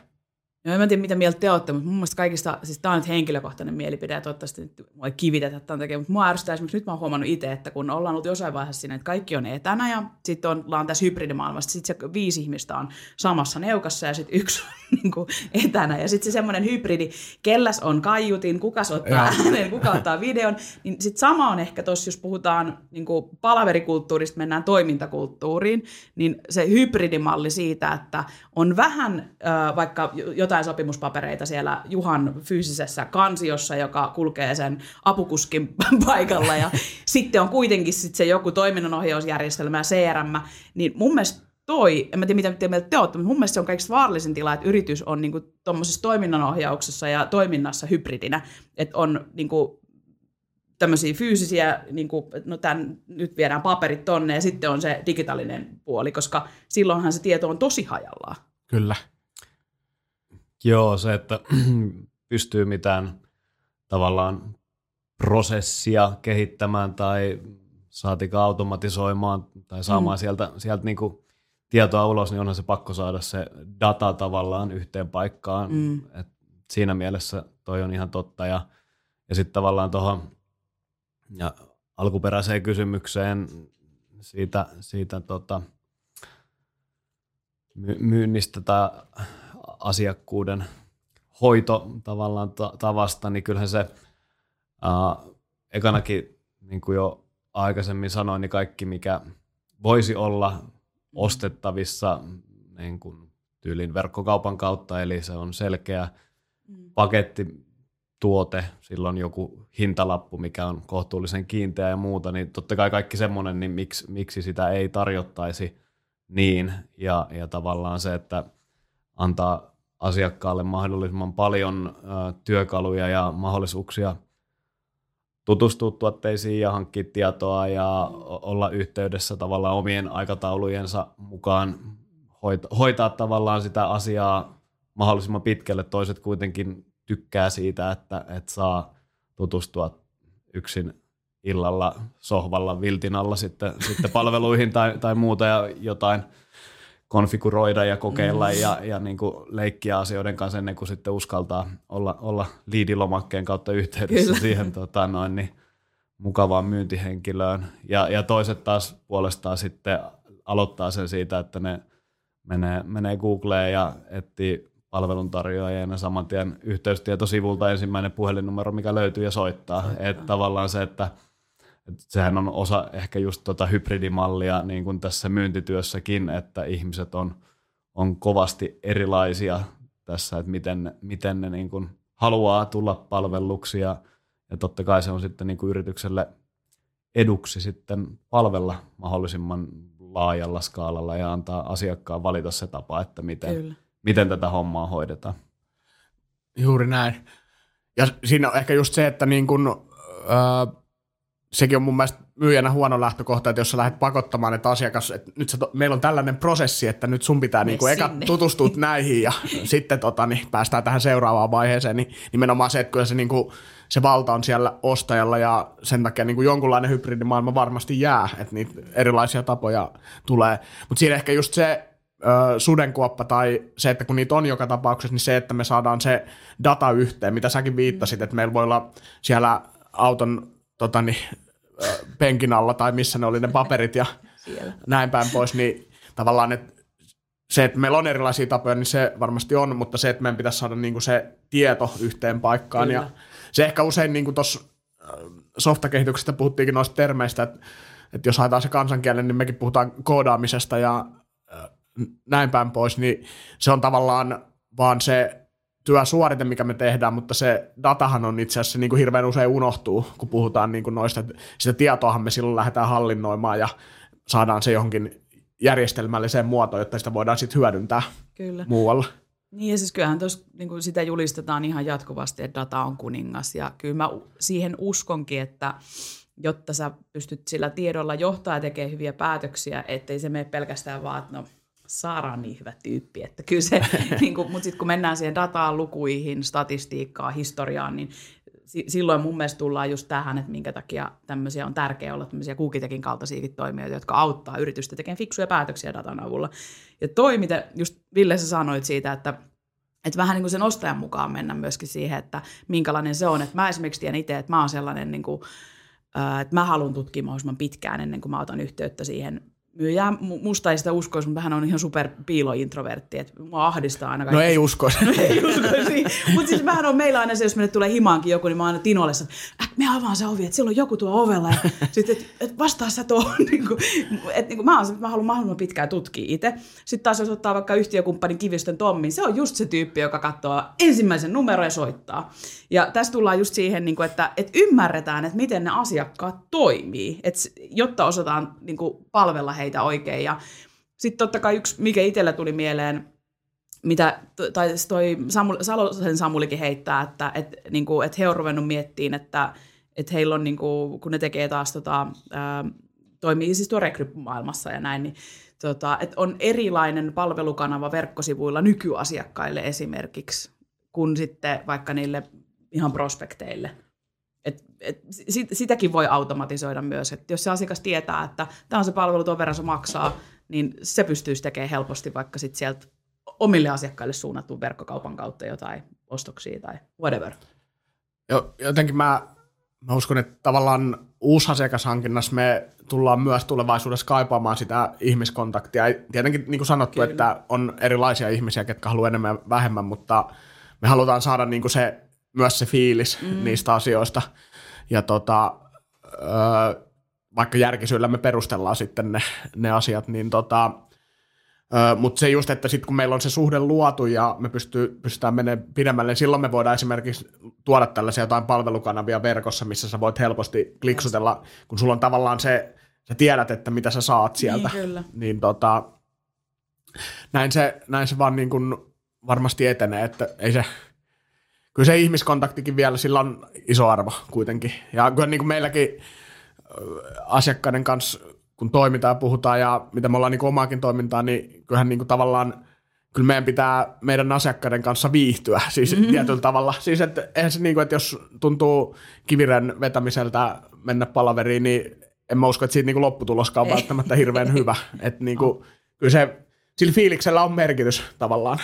S1: Joo, en tiedä, mitä mieltä te olette, mutta mun mielestä kaikista, siis tämä on nyt henkilökohtainen mielipide, ja toivottavasti nyt voi kivitetä tämän takia, mutta mua ärsyttää esimerkiksi, nyt mä oon huomannut itse, että kun ollaan ollut jossain vaiheessa siinä, että kaikki on etänä, ja sitten ollaan tässä hybridimaailmassa, sitten se viisi ihmistä on samassa neukassa, ja sitten yksi on niin kuin etänä, ja sitten se semmoinen hybridi, kelläs on kaiutin, kuka ottaa äänen, kuka ottaa videon, niin sitten sama on ehkä tuossa, jos puhutaan niin kuin palaverikulttuurista, mennään toimintakulttuuriin, niin se hybridimalli siitä, että on vähän äh, vaikka jotain sopimuspapereita siellä Juhan fyysisessä kansiossa, joka kulkee sen apukuskin paikalla ja sitten on kuitenkin sit se joku toiminnanohjausjärjestelmä ja CRM, niin mun mielestä toi, en mä tiedä mitä mieltä te olette, mutta mun mielestä se on kaikista vaarallisin tila, että yritys on niinku tuommoisessa toiminnanohjauksessa ja toiminnassa hybridinä, että on niinku tämmöisiä fyysisiä, niin kuin, no tämän, nyt viedään paperit tonne ja sitten on se digitaalinen puoli, koska silloinhan se tieto on tosi hajallaan.
S2: Kyllä.
S3: Joo, se, että pystyy mitään tavallaan prosessia kehittämään tai saatika automatisoimaan tai saamaan mm. sieltä, sieltä niin kuin tietoa ulos, niin onhan se pakko saada se data tavallaan yhteen paikkaan. Mm. Et siinä mielessä toi on ihan totta. Ja, ja sitten tavallaan tuohon alkuperäiseen kysymykseen siitä, siitä tota, myynnistä tai asiakkuuden hoito tavallaan tavasta, niin kyllähän se ää, ekanakin, niin kuin jo aikaisemmin sanoin, niin kaikki mikä voisi olla ostettavissa niin kuin tyylin verkkokaupan kautta, eli se on selkeä mm. paketti, tuote, silloin joku hintalappu, mikä on kohtuullisen kiinteä ja muuta, niin totta kai kaikki semmoinen, niin miksi, miksi sitä ei tarjottaisi niin, ja, ja tavallaan se, että antaa asiakkaalle mahdollisimman paljon työkaluja ja mahdollisuuksia tutustua tuotteisiin ja hankkia tietoa ja olla yhteydessä tavallaan omien aikataulujensa mukaan, hoitaa, hoitaa tavallaan sitä asiaa mahdollisimman pitkälle. Toiset kuitenkin tykkää siitä, että, että saa tutustua yksin illalla sohvalla viltin alla sitten, sitten palveluihin tai, tai muuta ja jotain konfiguroida ja kokeilla mm. ja, ja niin kuin leikkiä asioiden kanssa ennen kuin sitten uskaltaa olla, olla liidilomakkeen kautta yhteydessä Kyllä. siihen tota noin, niin mukavaan myyntihenkilöön. Ja, ja toiset taas puolestaan sitten aloittaa sen siitä, että ne menee, menee Googleen ja etsii palveluntarjoajana saman tien yhteystietosivulta ensimmäinen puhelinnumero, mikä löytyy ja soittaa. Että tavallaan se, että, että sehän on osa ehkä just tota hybridimallia niin kuin tässä myyntityössäkin, että ihmiset on, on kovasti erilaisia tässä, että miten, miten ne niin kuin haluaa tulla palveluksi ja, ja totta kai se on sitten niin kuin yritykselle eduksi sitten palvella mahdollisimman laajalla skaalalla ja antaa asiakkaan valita se tapa, että miten, Kyllä miten tätä hommaa hoidetaan.
S2: Juuri näin. Ja siinä on ehkä just se, että niin kun, öö, sekin on mun mielestä myyjänä huono lähtökohta, että jos sä lähdet pakottamaan, että asiakas, että nyt sä, meillä on tällainen prosessi, että nyt sun pitää niin kuin eka tutustua näihin ja sitten tota, niin päästään tähän seuraavaan vaiheeseen, niin nimenomaan se, että kyllä se, niin kuin, se valta on siellä ostajalla ja sen takia niin kuin jonkunlainen hybridimaailma varmasti jää, että niitä erilaisia tapoja tulee. Mutta siinä ehkä just se, sudenkuoppa tai se, että kun niitä on joka tapauksessa, niin se, että me saadaan se data yhteen, mitä säkin viittasit, että meillä voi olla siellä auton tota, niin, penkin alla tai missä ne oli ne paperit ja Siellä. näin päin pois, niin tavallaan että se, että meillä on erilaisia tapoja, niin se varmasti on, mutta se, että meidän pitäisi saada niin kuin se tieto yhteen paikkaan. Kyllä. Ja se ehkä usein niin tuossa softakehityksestä puhuttiinkin noista termeistä, että, että jos haetaan se kansankielen, niin mekin puhutaan koodaamisesta ja näin päin pois, niin se on tavallaan vaan se työsuorite, mikä me tehdään, mutta se datahan on itse asiassa niin kuin hirveän usein unohtuu, kun puhutaan niin kuin noista. Sitä tietoahan me silloin lähdetään hallinnoimaan ja saadaan se johonkin järjestelmälliseen muotoon, jotta sitä voidaan sitten hyödyntää Kyllä. muualla.
S1: Niin ja siis kyllähän tos, niin kuin sitä julistetaan ihan jatkuvasti, että data on kuningas ja kyllä mä siihen uskonkin, että jotta sä pystyt sillä tiedolla johtaa ja tekemään hyviä päätöksiä, ettei se mene pelkästään vaan, että no Saara on niin hyvä tyyppi, että kyllä se, niin kuin, mutta sitten kun mennään siihen dataan, lukuihin, statistiikkaan, historiaan, niin silloin mun mielestä tullaan just tähän, että minkä takia tämmöisiä on tärkeää olla tämmöisiä Kuukitekin kaltaisiakin toimijoita, jotka auttaa yritystä tekemään fiksuja päätöksiä datan avulla. Ja toi, mitä just Ville sä sanoit siitä, että että vähän niin kuin sen ostajan mukaan mennä myöskin siihen, että minkälainen se on. Että mä esimerkiksi tiedän itse, että mä oon sellainen, niin kuin, että mä haluan tutkia mahdollisimman pitkään ennen kuin mä otan yhteyttä siihen myyjää. Musta ei sitä uskoisi, mutta hän on ihan super piilointrovertti, että mua ahdistaa aina
S2: kaikki. No ei uskoisi.
S1: no ei uskoisi. mutta siis mähän on meillä aina se, jos meille tulee himaankin joku, niin mä aina Tinolle että äh, me avaan se ovi, että siellä on joku tuo ovella ja sitten, että et vastaa sä tuohon. niin kuin, että niin kuin mä, mä haluan mahdollisimman pitkään tutkia itse. Sitten taas jos ottaa vaikka yhtiökumppanin Kivistön Tommi, se on just se tyyppi, joka katsoo ensimmäisen numeron ja soittaa. Ja tässä tullaan just siihen, niin kuin, että, että ymmärretään, että miten ne asiakkaat toimii, että, jotta osataan niin kuin, palvella heitä oikein. Ja sitten totta kai yksi, mikä itsellä tuli mieleen, mitä, tai toi Samul, Salosen Samulikin heittää, että et, niin kuin, että he on ruvennut miettimään, että, että heillä on, niin kuin, kun ne tekee taas, tota, ää, toimii siis tuo rekrymaailmassa ja näin, niin tota, että on erilainen palvelukanava verkkosivuilla nykyasiakkaille esimerkiksi, kuin sitten vaikka niille ihan prospekteille. Et, et, sit, sitäkin voi automatisoida myös, että jos se asiakas tietää, että tämä on se palvelu, tuon verran se maksaa, niin se pystyisi tekemään helposti vaikka sit sieltä omille asiakkaille suunnattuun verkkokaupan kautta jotain ostoksia tai whatever.
S2: Jo, jotenkin mä, mä uskon, että tavallaan uusasiakashankinnassa me tullaan myös tulevaisuudessa kaipaamaan sitä ihmiskontaktia. Tietenkin niin kuin sanottu, Kyllä. että on erilaisia ihmisiä, ketkä haluaa enemmän ja vähemmän, mutta me halutaan saada niin kuin se myös se fiilis mm. niistä asioista. Ja tota, ö, vaikka järkisyillä me perustellaan sitten ne, ne asiat, niin tota, mutta se just, että sitten kun meillä on se suhde luotu ja me pystyy, pystytään menemään pidemmälle, niin silloin me voidaan esimerkiksi tuoda tällaisia jotain palvelukanavia verkossa, missä sä voit helposti kliksutella, kun sulla on tavallaan se, sä tiedät, että mitä sä saat sieltä.
S1: Niin, kyllä.
S2: niin tota, näin, se, näin se vaan niin kuin varmasti etenee, että ei se, kyllä se ihmiskontaktikin vielä, sillä on iso arvo kuitenkin. Ja kyllä niin kuin meilläkin asiakkaiden kanssa, kun toimitaan ja puhutaan ja mitä me ollaan niin kuin omaakin toimintaa, niin kyllähän niin kuin tavallaan kyllä meidän pitää meidän asiakkaiden kanssa viihtyä siis mm-hmm. tietyllä tavalla. Siis että eihän se niin kuin, että jos tuntuu kiviren vetämiseltä mennä palaveriin, niin en mä usko, että siitä niin kuin lopputuloskaan on välttämättä hirveän hyvä. Että niin kuin, kyllä se, sillä fiiliksellä on merkitys tavallaan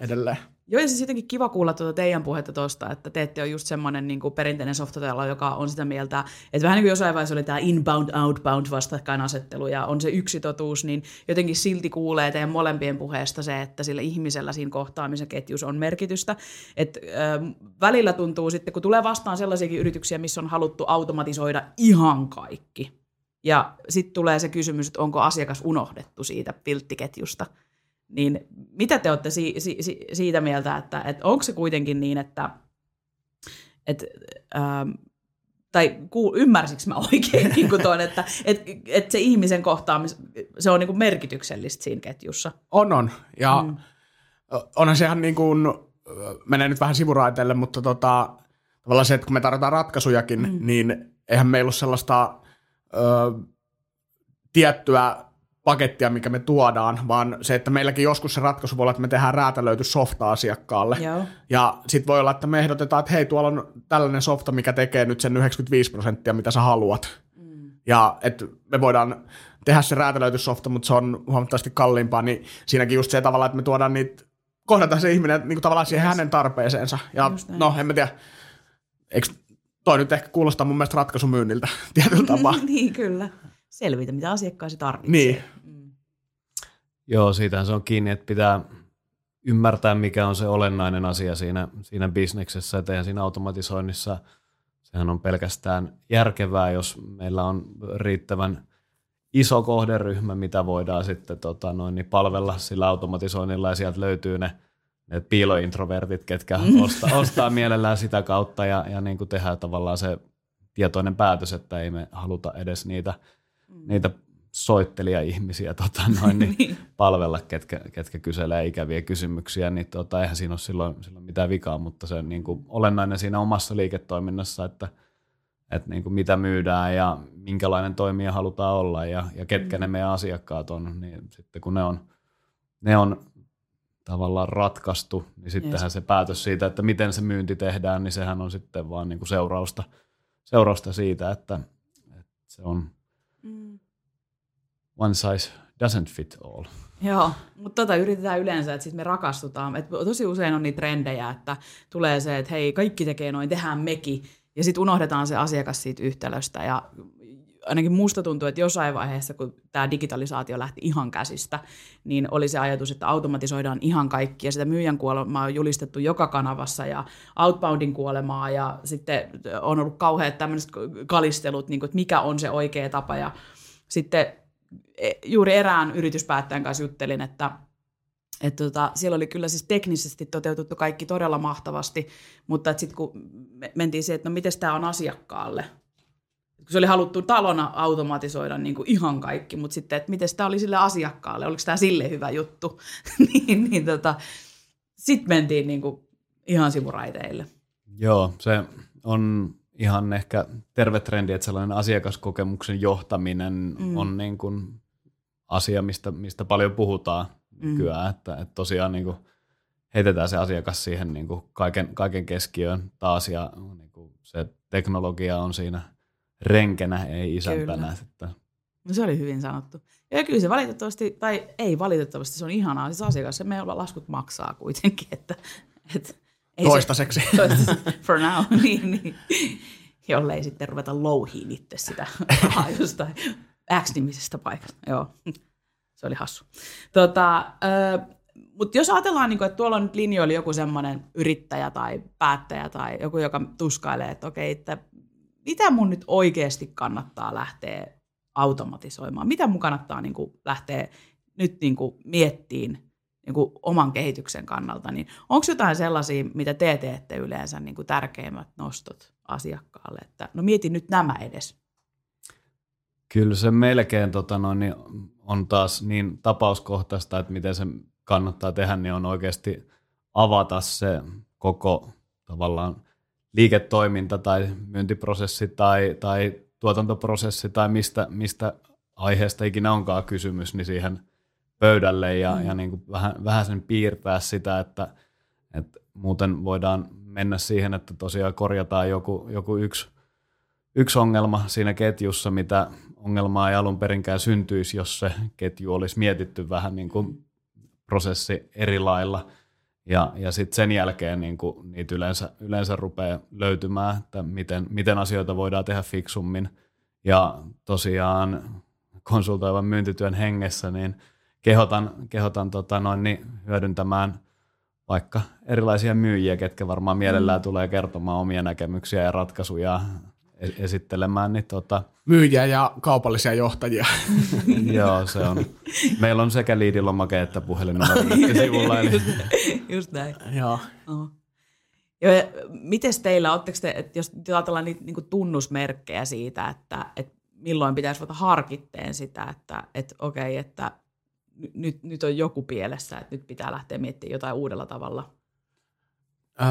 S2: edelleen.
S1: Joo, ja siis jotenkin kiva kuulla tuota teidän puhetta tuosta, että te ette ole just semmoinen niin kuin perinteinen softatelo, joka on sitä mieltä, että vähän niin kuin jossain vaiheessa oli tämä inbound, outbound vastakkainasettelu ja on se yksi totuus, niin jotenkin silti kuulee teidän molempien puheesta se, että sillä ihmisellä siinä kohtaamisen ketjussa on merkitystä. että äh, välillä tuntuu sitten, kun tulee vastaan sellaisiakin yrityksiä, missä on haluttu automatisoida ihan kaikki. Ja sitten tulee se kysymys, että onko asiakas unohdettu siitä pilttiketjusta – niin mitä te olette si- si- si- siitä mieltä, että, että onko se kuitenkin niin, että, että ähm, tai kuul, ymmärsikö mä oikein niin kuin tuon, että et, et se ihmisen kohtaamis, se on niin merkityksellistä siinä ketjussa?
S2: On, on. Ja mm. onhan sehän niin kuin, menee nyt vähän sivuraiteelle, mutta tota, tavallaan se, että kun me tarvitaan ratkaisujakin, mm. niin eihän meillä ole sellaista ö, tiettyä pakettia, mikä me tuodaan, vaan se, että meilläkin joskus se ratkaisu voi olla, että me tehdään räätälöity softa asiakkaalle. Joo. Ja sitten voi olla, että me ehdotetaan, että hei, tuolla on tällainen softa, mikä tekee nyt sen 95 prosenttia, mitä sä haluat. Mm. Ja että me voidaan tehdä se räätälöity softa, mutta se on huomattavasti kalliimpaa, niin siinäkin just se tavalla, että me tuodaan niitä, kohdataan se ihminen niin kuin tavallaan siihen hänen tarpeeseensa. Ja no, en mä tiedä, eikö toi nyt ehkä kuulostaa mun mielestä ratkaisumyynniltä tietyllä tapaa.
S1: niin, kyllä. Selvitä, mitä asiakkaasi tarvitsee.
S2: Niin.
S1: Mm.
S3: Joo, siitähän se on kiinni, että pitää ymmärtää, mikä on se olennainen asia siinä, siinä bisneksessä, että eihän siinä automatisoinnissa, sehän on pelkästään järkevää, jos meillä on riittävän iso kohderyhmä, mitä voidaan sitten tota, noin, niin palvella sillä automatisoinnilla ja sieltä löytyy ne, ne piilointrovertit, ketkä
S1: Mm.
S3: ostaa, ostaa mielellään sitä kautta ja, ja niin kuin tehdään tavallaan se tietoinen päätös, että ei me haluta edes niitä, niitä soittelija-ihmisiä tota, noin, niin
S1: Niin.
S3: palvella, ketkä, ketkä kyselee ikäviä kysymyksiä, niin tota, eihän siinä ole silloin, silloin mitään vikaa, mutta se on niin kuin olennainen siinä omassa liiketoiminnassa, että, että niin kuin mitä myydään ja minkälainen toimija halutaan olla ja, ja ketkä ne meidän asiakkaat on, niin sitten kun ne on, ne on tavallaan ratkaistu, niin sittenhän
S1: Yes.
S3: se päätös siitä, että miten se myynti tehdään, niin sehän on sitten vaan niin kuin seurausta, seurausta siitä, että, että se on
S1: Mm.
S3: One size doesn't fit all.
S1: Joo, mutta tota yritetään yleensä, että sit me rakastutaan. Et tosi usein on niitä trendejä, että tulee se, että hei, kaikki tekee noin, tehdään mekin. Ja sitten unohdetaan se asiakas siitä yhtälöstä. Ja ainakin musta tuntuu, että jossain vaiheessa, kun tämä digitalisaatio lähti ihan käsistä, niin oli se ajatus, että automatisoidaan ihan kaikki. Ja sitä myyjän kuolemaa on julistettu joka kanavassa ja outboundin kuolemaa. Ja sitten on ollut kauheat tämmöiset kalistelut, niin kuin, että mikä on se oikea tapa. Ja sitten juuri erään yrityspäättäjän kanssa juttelin, että että tota, siellä oli kyllä siis teknisesti toteutettu kaikki todella mahtavasti, mutta sitten kun me mentiin siihen, että no miten tämä on asiakkaalle, se oli haluttu talona automatisoida niin kuin ihan kaikki, mutta sitten, että miten tämä oli sille asiakkaalle, oliko tämä sille hyvä juttu, niin, niin tota, sitten mentiin niin kuin ihan sivuraiteille.
S3: Joo, se on ihan ehkä terve trendi, että sellainen asiakaskokemuksen johtaminen mm. on niin kuin asia, mistä, mistä paljon puhutaan nykyään, mm. että, että tosiaan niin kuin heitetään se asiakas siihen niin kuin kaiken, kaiken keskiöön taas ja niin kuin se teknologia on siinä renkenä, ei.
S1: Kyllä.
S3: Että,
S1: No se oli hyvin sanottu. Ja kyllä se valitettavasti, tai ei valitettavasti, se on ihanaa. Siis asiakas, se meidän laskut maksaa kuitenkin, että, että ei
S2: Toistaiseksi.
S1: Se, toistaiseksi. For now, niin, niin. Jollei sitten ruveta louhiin itse sitä rahaa jostain X-nimisestä paikasta. Joo, se oli hassu. Tota, mutta jos ajatellaan, niin että tuolla on nyt linjoilla joku semmoinen yrittäjä tai päättäjä tai joku, joka tuskailee, että okei, että mitä mun nyt oikeasti kannattaa lähteä automatisoimaan? Mitä mun kannattaa niin kuin lähteä nyt niin kuin miettiin niin kuin oman kehityksen kannalta? Niin onko jotain sellaisia, mitä te teette yleensä niin kuin tärkeimmät nostot asiakkaalle? Että no mieti nyt nämä edes.
S3: Kyllä se melkein tota noin, niin on taas niin tapauskohtaista, että miten se kannattaa tehdä, niin on oikeasti avata se koko tavallaan liiketoiminta tai myyntiprosessi tai, tai tuotantoprosessi tai mistä, mistä aiheesta ikinä onkaan kysymys, niin siihen pöydälle ja, mm. ja niin kuin vähän, vähän sen piirtää sitä, että, että muuten voidaan mennä siihen, että tosiaan korjataan joku, joku yksi, yksi ongelma siinä ketjussa, mitä ongelmaa ei alun perinkään syntyisi, jos se ketju olisi mietitty vähän niin kuin prosessi eri lailla. Ja, ja sitten sen jälkeen niin kuin niitä yleensä, yleensä rupeaa löytymään, että miten, miten asioita voidaan tehdä fiksummin. Ja tosiaan konsultoivan myyntityön hengessä, niin kehotan, kehotan tota noin, niin hyödyntämään vaikka erilaisia myyjiä, ketkä varmaan mielellään tulee kertomaan omia näkemyksiä ja ratkaisuja esittelemään. Niin tota,
S2: Myyjiä ja kaupallisia johtajia.
S3: joo, se on. Meillä on sekä liidilomake että puhelinnumero sivulla. Eli...
S1: just, just näin.
S2: Joo.
S1: Oh. Joo, ja mites teillä, ootteko te, että jos ajatellaan niitä niin tunnusmerkkejä siitä, että, että milloin pitäisi ruveta harkitteen sitä, että, että okei, että nyt, nyt on joku pielessä, että nyt pitää lähteä miettimään jotain uudella tavalla?
S2: Öö,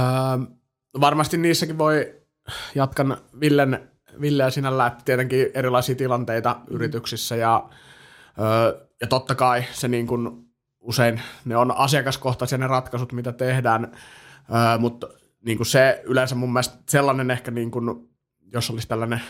S2: varmasti niissäkin voi jatkan Villen, Ville ja sinä läpi tietenkin erilaisia tilanteita mm. yrityksissä ja, öö, ja totta kai se niin kuin usein ne on asiakaskohtaisia ne ratkaisut, mitä tehdään, öö, mutta niin kuin se yleensä mun mielestä sellainen ehkä, niin kuin, jos olisi tällainen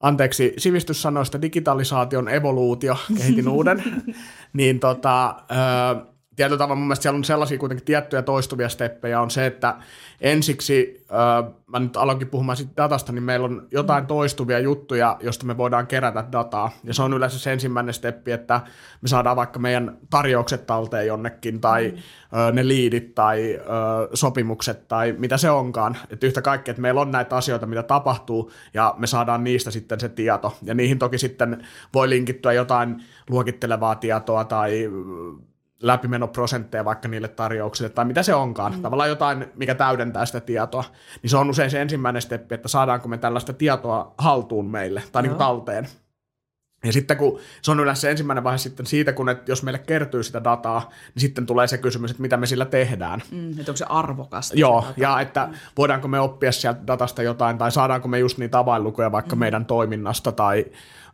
S2: anteeksi, sivistyssanoista digitalisaation evoluutio, kehitin uuden, niin tota, ö, tietyllä tavalla mun mielestä siellä on sellaisia kuitenkin tiettyjä toistuvia steppejä, on se, että ensiksi, äh, mä nyt aloinkin puhumaan siitä datasta, niin meillä on jotain toistuvia juttuja, josta me voidaan kerätä dataa, ja se on yleensä se ensimmäinen steppi, että me saadaan vaikka meidän tarjoukset talteen jonnekin, tai mm. äh, ne liidit, tai äh, sopimukset, tai mitä se onkaan, että yhtä kaikkea, että meillä on näitä asioita, mitä tapahtuu, ja me saadaan niistä sitten se tieto, ja niihin toki sitten voi linkittyä jotain luokittelevaa tietoa, tai läpimenoprosentteja vaikka niille tarjouksille tai mitä se onkaan, mm. tavallaan jotain, mikä täydentää sitä tietoa, niin se on usein se ensimmäinen steppi, että saadaanko me tällaista tietoa haltuun meille tai niin kuin talteen. Ja sitten kun se on yleensä se ensimmäinen vaihe sitten siitä, kun että jos meille kertyy sitä dataa, niin sitten tulee se kysymys, että mitä me sillä tehdään.
S1: Mm, että onko se arvokasta?
S2: Joo, se ja että mm. voidaanko me oppia sieltä datasta jotain, tai saadaanko me just niitä avainlukuja vaikka mm. meidän toiminnasta, tai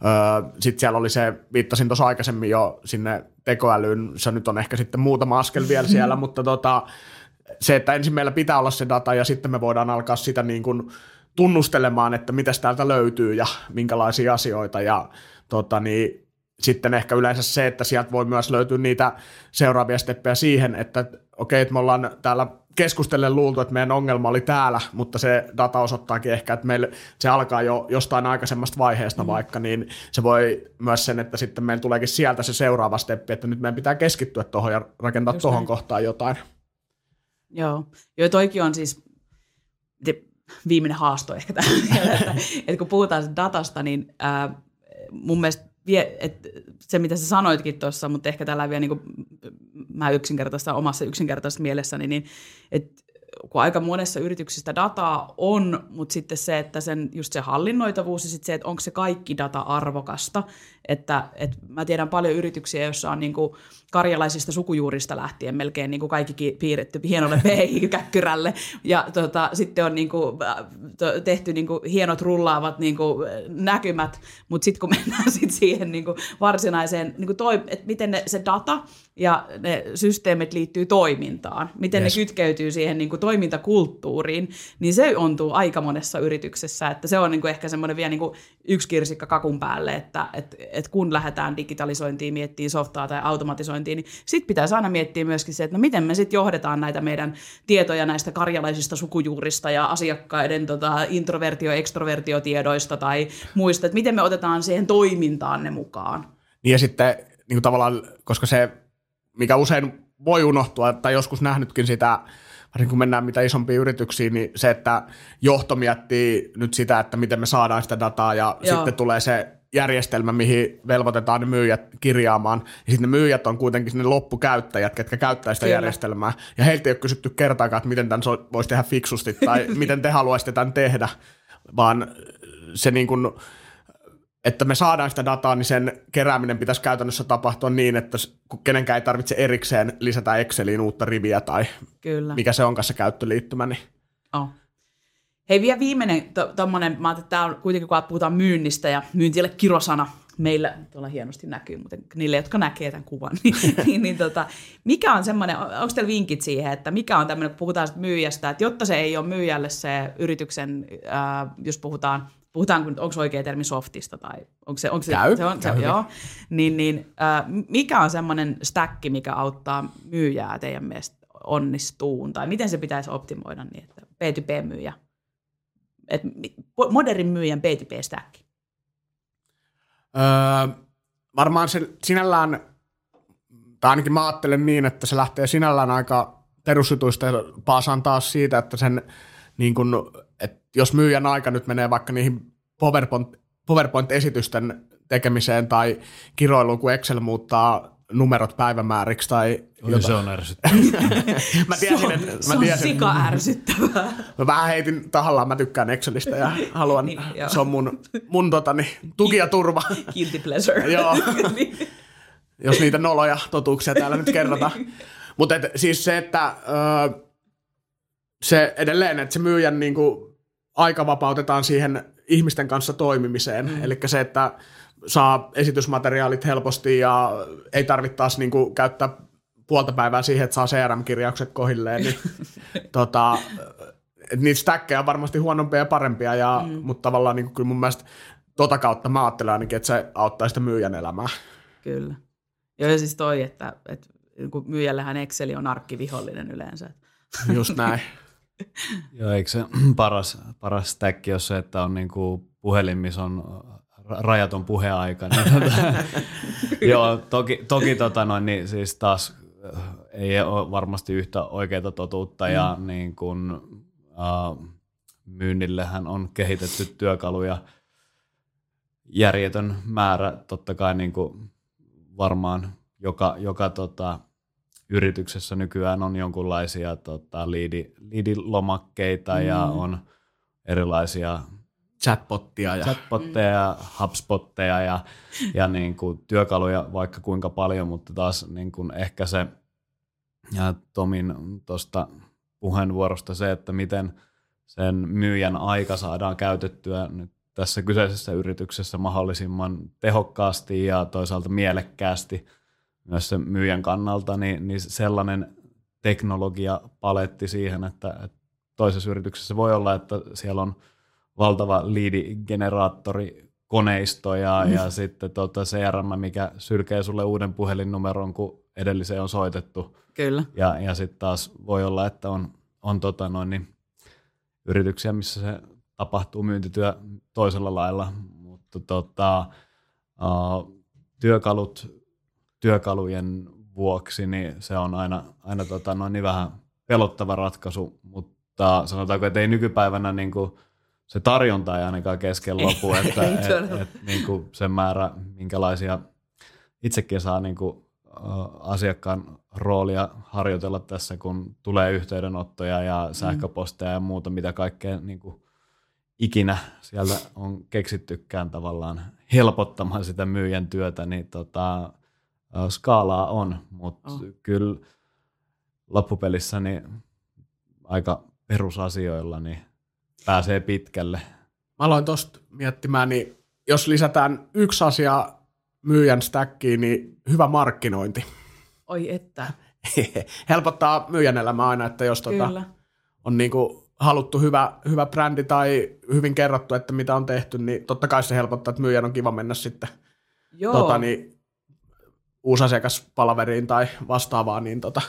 S2: öö, sitten siellä oli se, viittasin tuossa aikaisemmin jo sinne tekoälyyn, se nyt on ehkä sitten muutama askel vielä siellä, mutta tota, se, että ensin meillä pitää olla se data, ja sitten me voidaan alkaa sitä niin kuin tunnustelemaan, että mitä täältä löytyy, ja minkälaisia asioita, ja tota, niin sitten ehkä yleensä se, että sieltä voi myös löytyä niitä seuraavia steppejä siihen, että okei, että me ollaan täällä keskustellen luultu, että meidän ongelma oli täällä, mutta se data osoittaakin ehkä, että meillä se alkaa jo jostain aikaisemmasta vaiheesta mm. vaikka, niin se voi myös sen, että sitten meillä tuleekin sieltä se seuraava steppi, että nyt meidän pitää keskittyä tuohon ja rakentaa tuohon kohtaan jotain.
S1: Joo, joo toikin on siis viimeinen haasto ehkä että, että kun puhutaan datasta, niin ää, mun mielestä vie, että se, mitä sä sanoitkin tuossa, mutta ehkä tällä vielä niin mä yksinkertaista omassa yksinkertaisessa mielessäni, niin että kun aika monessa yrityksistä dataa on, mutta sitten se, että sen, just se hallinnoitavuus ja sitten se, että onko se kaikki data arvokasta. Että, että mä tiedän paljon yrityksiä, joissa on niin kuin karjalaisista sukujuurista lähtien melkein niin kuin kaikki piirretty hienolle PI-käkkyrälle. Ja tota, sitten on niin kuin, tehty niin kuin hienot rullaavat niin kuin näkymät, mutta sitten kun mennään sit siihen niin kuin varsinaiseen, niin kuin toi, että miten ne, se data ja ne systeemit liittyy toimintaan, miten yes. ne kytkeytyy siihen niin kuin toimintakulttuuriin, niin se ontuu aika monessa yrityksessä, että se on niin kuin ehkä semmoinen vielä niin kuin yksi kirsikka kakun päälle, että et, et kun lähdetään digitalisointiin, miettii softaa tai automatisointiin, niin sitten pitäisi aina miettiä myöskin se, että no miten me sitten johdetaan näitä meidän tietoja näistä karjalaisista sukujuurista ja asiakkaiden tota, introvertio-ekstrovertiotiedoista tai muista, että miten me otetaan siihen toimintaan ne mukaan.
S2: Niin ja sitten niin kuin tavallaan, koska se, mikä usein voi unohtua, tai joskus nähnytkin sitä, varsinkin kun mennään mitä isompiin yrityksiin, niin se, että johto miettii nyt sitä, että miten me saadaan sitä dataa ja Joo. sitten tulee se järjestelmä, mihin velvoitetaan ne myyjät kirjaamaan. Ja sitten ne myyjät on kuitenkin ne loppukäyttäjät, ketkä käyttää sitä Kyllä. järjestelmää. Ja heiltä ei ole kysytty kertaakaan, että miten tämän voisi tehdä fiksusti tai miten te haluaisitte tämän tehdä, vaan se niin kuin, että me saadaan sitä dataa, niin sen kerääminen pitäisi käytännössä tapahtua niin, että kenenkään ei tarvitse erikseen lisätä Exceliin uutta riviä tai Kyllä. mikä se onkaan se käyttöliittymä. Niin.
S1: Oh. Hei, vielä viimeinen tuommoinen, mä ajattelin, että tämä on kuitenkin, kun puhutaan myynnistä ja myyntille kirosana, meillä tuolla hienosti näkyy, mutta niille, jotka näkee tämän kuvan, niin, niin, niin tota, mikä on semmoinen, onko teillä vinkit siihen, että mikä on tämmöinen, kun puhutaan myyjästä, että jotta se ei ole myyjälle se yrityksen, äh, jos puhutaan puhutaan, onko oikea termi softista tai onko se, onko se,
S2: käy,
S1: se, on, se, joo, niin, niin äh, mikä on semmoinen stäkki, mikä auttaa myyjää teidän mielestä onnistuun, tai miten se pitäisi optimoida niin, että B2B-myyjä, että modernin myyjän B2B-stäkki?
S2: Öö, varmaan se sinällään, tai ainakin mä ajattelen niin, että se lähtee sinällään aika perusjutuista ja paasaan taas siitä, että sen niin kun, että jos myyjän aika nyt menee vaikka niihin PowerPoint, PowerPoint-esitysten tekemiseen tai kiroiluun, kun Excel muuttaa numerot päivämääriksi tai
S3: Oi, se on ärsyttävää.
S2: mä tiesin, että, mä
S1: se on tiesin, sika ärsyttävää.
S2: Mä vähän heitin tahallaan, mä tykkään Excelistä ja haluan, niin, se on mun, mun totani, tuki ja turva.
S1: Guilty pleasure.
S2: joo. Jos niitä noloja totuuksia täällä nyt kerrotaan. Mutta siis se, että ö, se edelleen, että se myyjän niin kuin, aika vapautetaan siihen ihmisten kanssa toimimiseen. Mm. Eli se, että saa esitysmateriaalit helposti ja ei tarvitse taas niin kuin, käyttää puolta päivää siihen, että saa CRM-kirjaukset kohilleen, niin tota, niitä stäkkejä on varmasti huonompia ja parempia, ja, mm. mutta tavallaan niin kuin, kyllä mun mielestä tota kautta mä ajattelen ainakin, että se auttaa sitä myyjän elämää.
S1: Kyllä. Joo, ja siis toi, että, että myyjällähän Exceli on arkkivihollinen yleensä.
S2: Just näin.
S3: Joo, eikö se paras, paras stack ole se, että on niinku puhelin, missä on rajaton puheaika. Niin tota, joo, toki, toki tota noin, niin siis taas äh, ei ole varmasti yhtä oikeaa totuutta mm. ja niin kun, uh, myynnillehän on kehitetty työkaluja järjetön määrä, totta kai niin kuin varmaan joka, joka tota, yrityksessä nykyään on jonkunlaisia tota, liidi, liidilomakkeita mm. ja on erilaisia
S2: chatbottia ja,
S3: chatbotteja ja HubSpotteja ja, ja niin kuin työkaluja vaikka kuinka paljon, mutta taas niin kuin ehkä se ja Tomin tuosta puheenvuorosta se, että miten sen myyjän aika saadaan käytettyä nyt tässä kyseisessä yrityksessä mahdollisimman tehokkaasti ja toisaalta mielekkäästi myös sen myyjän kannalta, niin, niin sellainen teknologia paletti siihen, että, että toisessa yrityksessä voi olla, että siellä on valtava liidigeneraattori koneisto ja, mm. ja sitten tota CRM, mikä sylkee sulle uuden puhelinnumeron, kun edelliseen on soitettu.
S1: Kyllä.
S3: Ja, ja sitten taas voi olla, että on, on tota noin, niin yrityksiä, missä se tapahtuu myyntityö toisella lailla, mutta tota, uh, työkalut työkalujen vuoksi, niin se on aina, aina tota, noin niin vähän pelottava ratkaisu, mutta sanotaanko, että ei nykypäivänä niin kuin, se tarjonta ei ainakaan kesken lopu, että et, et, niin kuin sen määrä, minkälaisia itsekin saa niin kuin, asiakkaan roolia harjoitella tässä, kun tulee yhteydenottoja ja mm. sähköposteja ja muuta, mitä kaikkea niin kuin, ikinä siellä on keksittykään tavallaan helpottamaan sitä myyjän työtä, niin tota, skaalaa on, mutta oh. kyllä loppupelissä niin aika perusasioilla niin pääsee pitkälle.
S2: Mä aloin tuosta miettimään, niin jos lisätään yksi asia myyjän stackiin, niin hyvä markkinointi.
S1: Oi että.
S2: Helpottaa myyjän elämää aina, että jos tota on niinku haluttu hyvä, hyvä brändi tai hyvin kerrottu, että mitä on tehty, niin totta kai se helpottaa, että myyjän on kiva mennä sitten Joo. Tota, niin uusi asiakaspalaveriin tai vastaavaan, niin tota,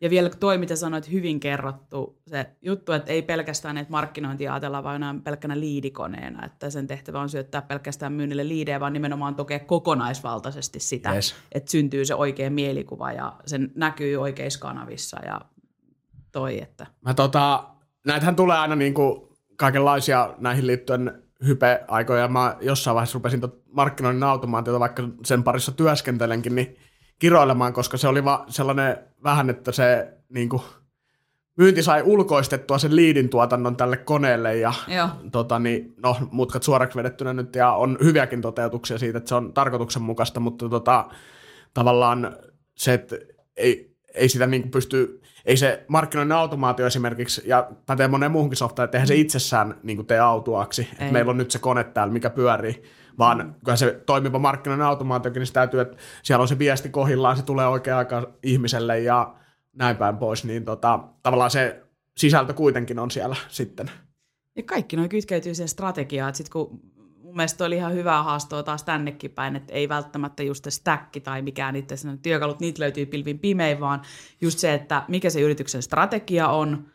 S1: ja vielä toi, mitä sanoit, hyvin kerrottu se juttu, että ei pelkästään että markkinointia ajatella vain pelkkänä liidikoneena, että sen tehtävä on syöttää pelkästään myynnille liidejä, vaan nimenomaan tukea kokonaisvaltaisesti sitä, yes. että syntyy se oikea mielikuva ja sen näkyy oikeissa kanavissa ja toi, että...
S2: Mä tota, näitähän tulee aina niin kuin kaikenlaisia näihin liittyen hype-aikoja. Mä jossain vaiheessa rupesin markkinoinnin automaatiota, vaikka sen parissa työskentelenkin, niin kiroilemaan, koska se oli va- sellainen vähän, että se niin kuin, myynti sai ulkoistettua sen liidin tuotannon tälle koneelle ja tota, niin, no, mutkat suoraksi vedettynä nyt ja on hyviäkin toteutuksia siitä, että se on tarkoituksenmukaista, mutta tota, tavallaan se, että ei, ei sitä niin pysty ei se markkinoinnin automaatio esimerkiksi, ja pätee moneen muuhunkin softaan, että eihän se mm. itsessään niin tee autuaksi, että meillä on nyt se kone täällä, mikä pyörii, vaan mm. kyllä se toimiva markkinoinnin automaatiokin, niin se täytyy, että siellä on se viesti kohillaan, se tulee oikea aika ihmiselle ja näin päin pois, niin tota, tavallaan se sisältö kuitenkin on siellä sitten.
S1: Ja kaikki noin kytkeytyy siihen strategiaan, että sitten kun mielestä oli ihan hyvää haastoa taas tännekin päin, että ei välttämättä just se stack tai mikään niitä työkalut, niitä löytyy pilvin pimein, vaan just se, että mikä se yrityksen strategia on,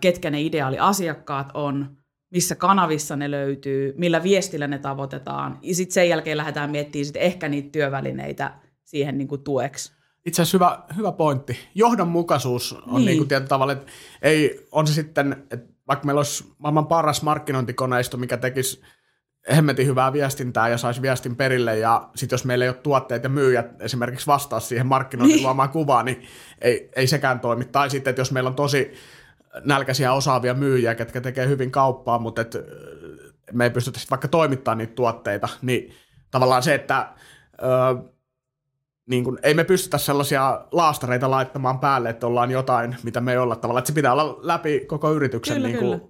S1: ketkä ne ideaaliasiakkaat on, missä kanavissa ne löytyy, millä viestillä ne tavoitetaan. Ja sitten sen jälkeen lähdetään miettimään sit ehkä niitä työvälineitä siihen niin kuin tueksi.
S2: Itse asiassa hyvä, hyvä pointti. Johdonmukaisuus on niin. Niin kuin tietyllä tavalla, että ei, on se sitten, että vaikka meillä olisi maailman paras markkinointikoneisto, mikä tekisi hemmetin hyvää viestintää ja saisi viestin perille ja sitten jos meillä ei ole tuotteet ja myyjät esimerkiksi vastaa siihen markkinoinnin niin. luomaan kuvaan, niin ei, ei sekään toimi. Tai sitten, että jos meillä on tosi nälkäisiä osaavia myyjiä, ketkä tekee hyvin kauppaa, mutta et me ei pystytä vaikka toimittamaan niitä tuotteita, niin tavallaan se, että ö, niin kun, ei me pystytä sellaisia laastareita laittamaan päälle, että ollaan jotain, mitä me ei olla tavallaan, että se pitää olla läpi koko yrityksen kyllä, niin kun,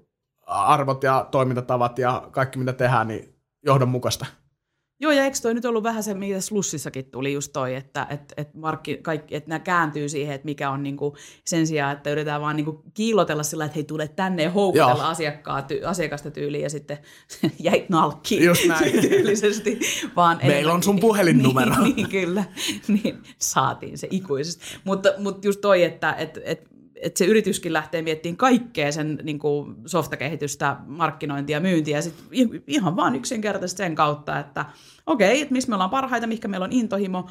S2: arvot ja toimintatavat ja kaikki mitä tehdään, niin johdonmukaista.
S1: Joo, ja eikö toi nyt ollut vähän se, mitä Slussissakin tuli just toi, että et, et markki, kaikki, että nämä kääntyy siihen, että mikä on niinku sen sijaan, että yritetään vaan niinku kiilotella sillä, että hei, tule tänne ja houkutella asiakkaa, ty, asiakasta tyyliin ja sitten jäit nalkkiin
S2: Just näin.
S1: tyylisesti. Vaan
S2: Meillä
S1: enemmän-
S2: on sun puhelinnumero.
S1: Niin, niin kyllä, niin saatiin se ikuisesti. Mutta, mutta just toi, että et, et, että se yrityskin lähtee miettimään kaikkea sen niin kuin softakehitystä, markkinointia myyntiä, ja sit i- ihan vaan yksinkertaisesti sen kautta, että okei, että mistä me ollaan parhaita, mikä meillä on intohimo,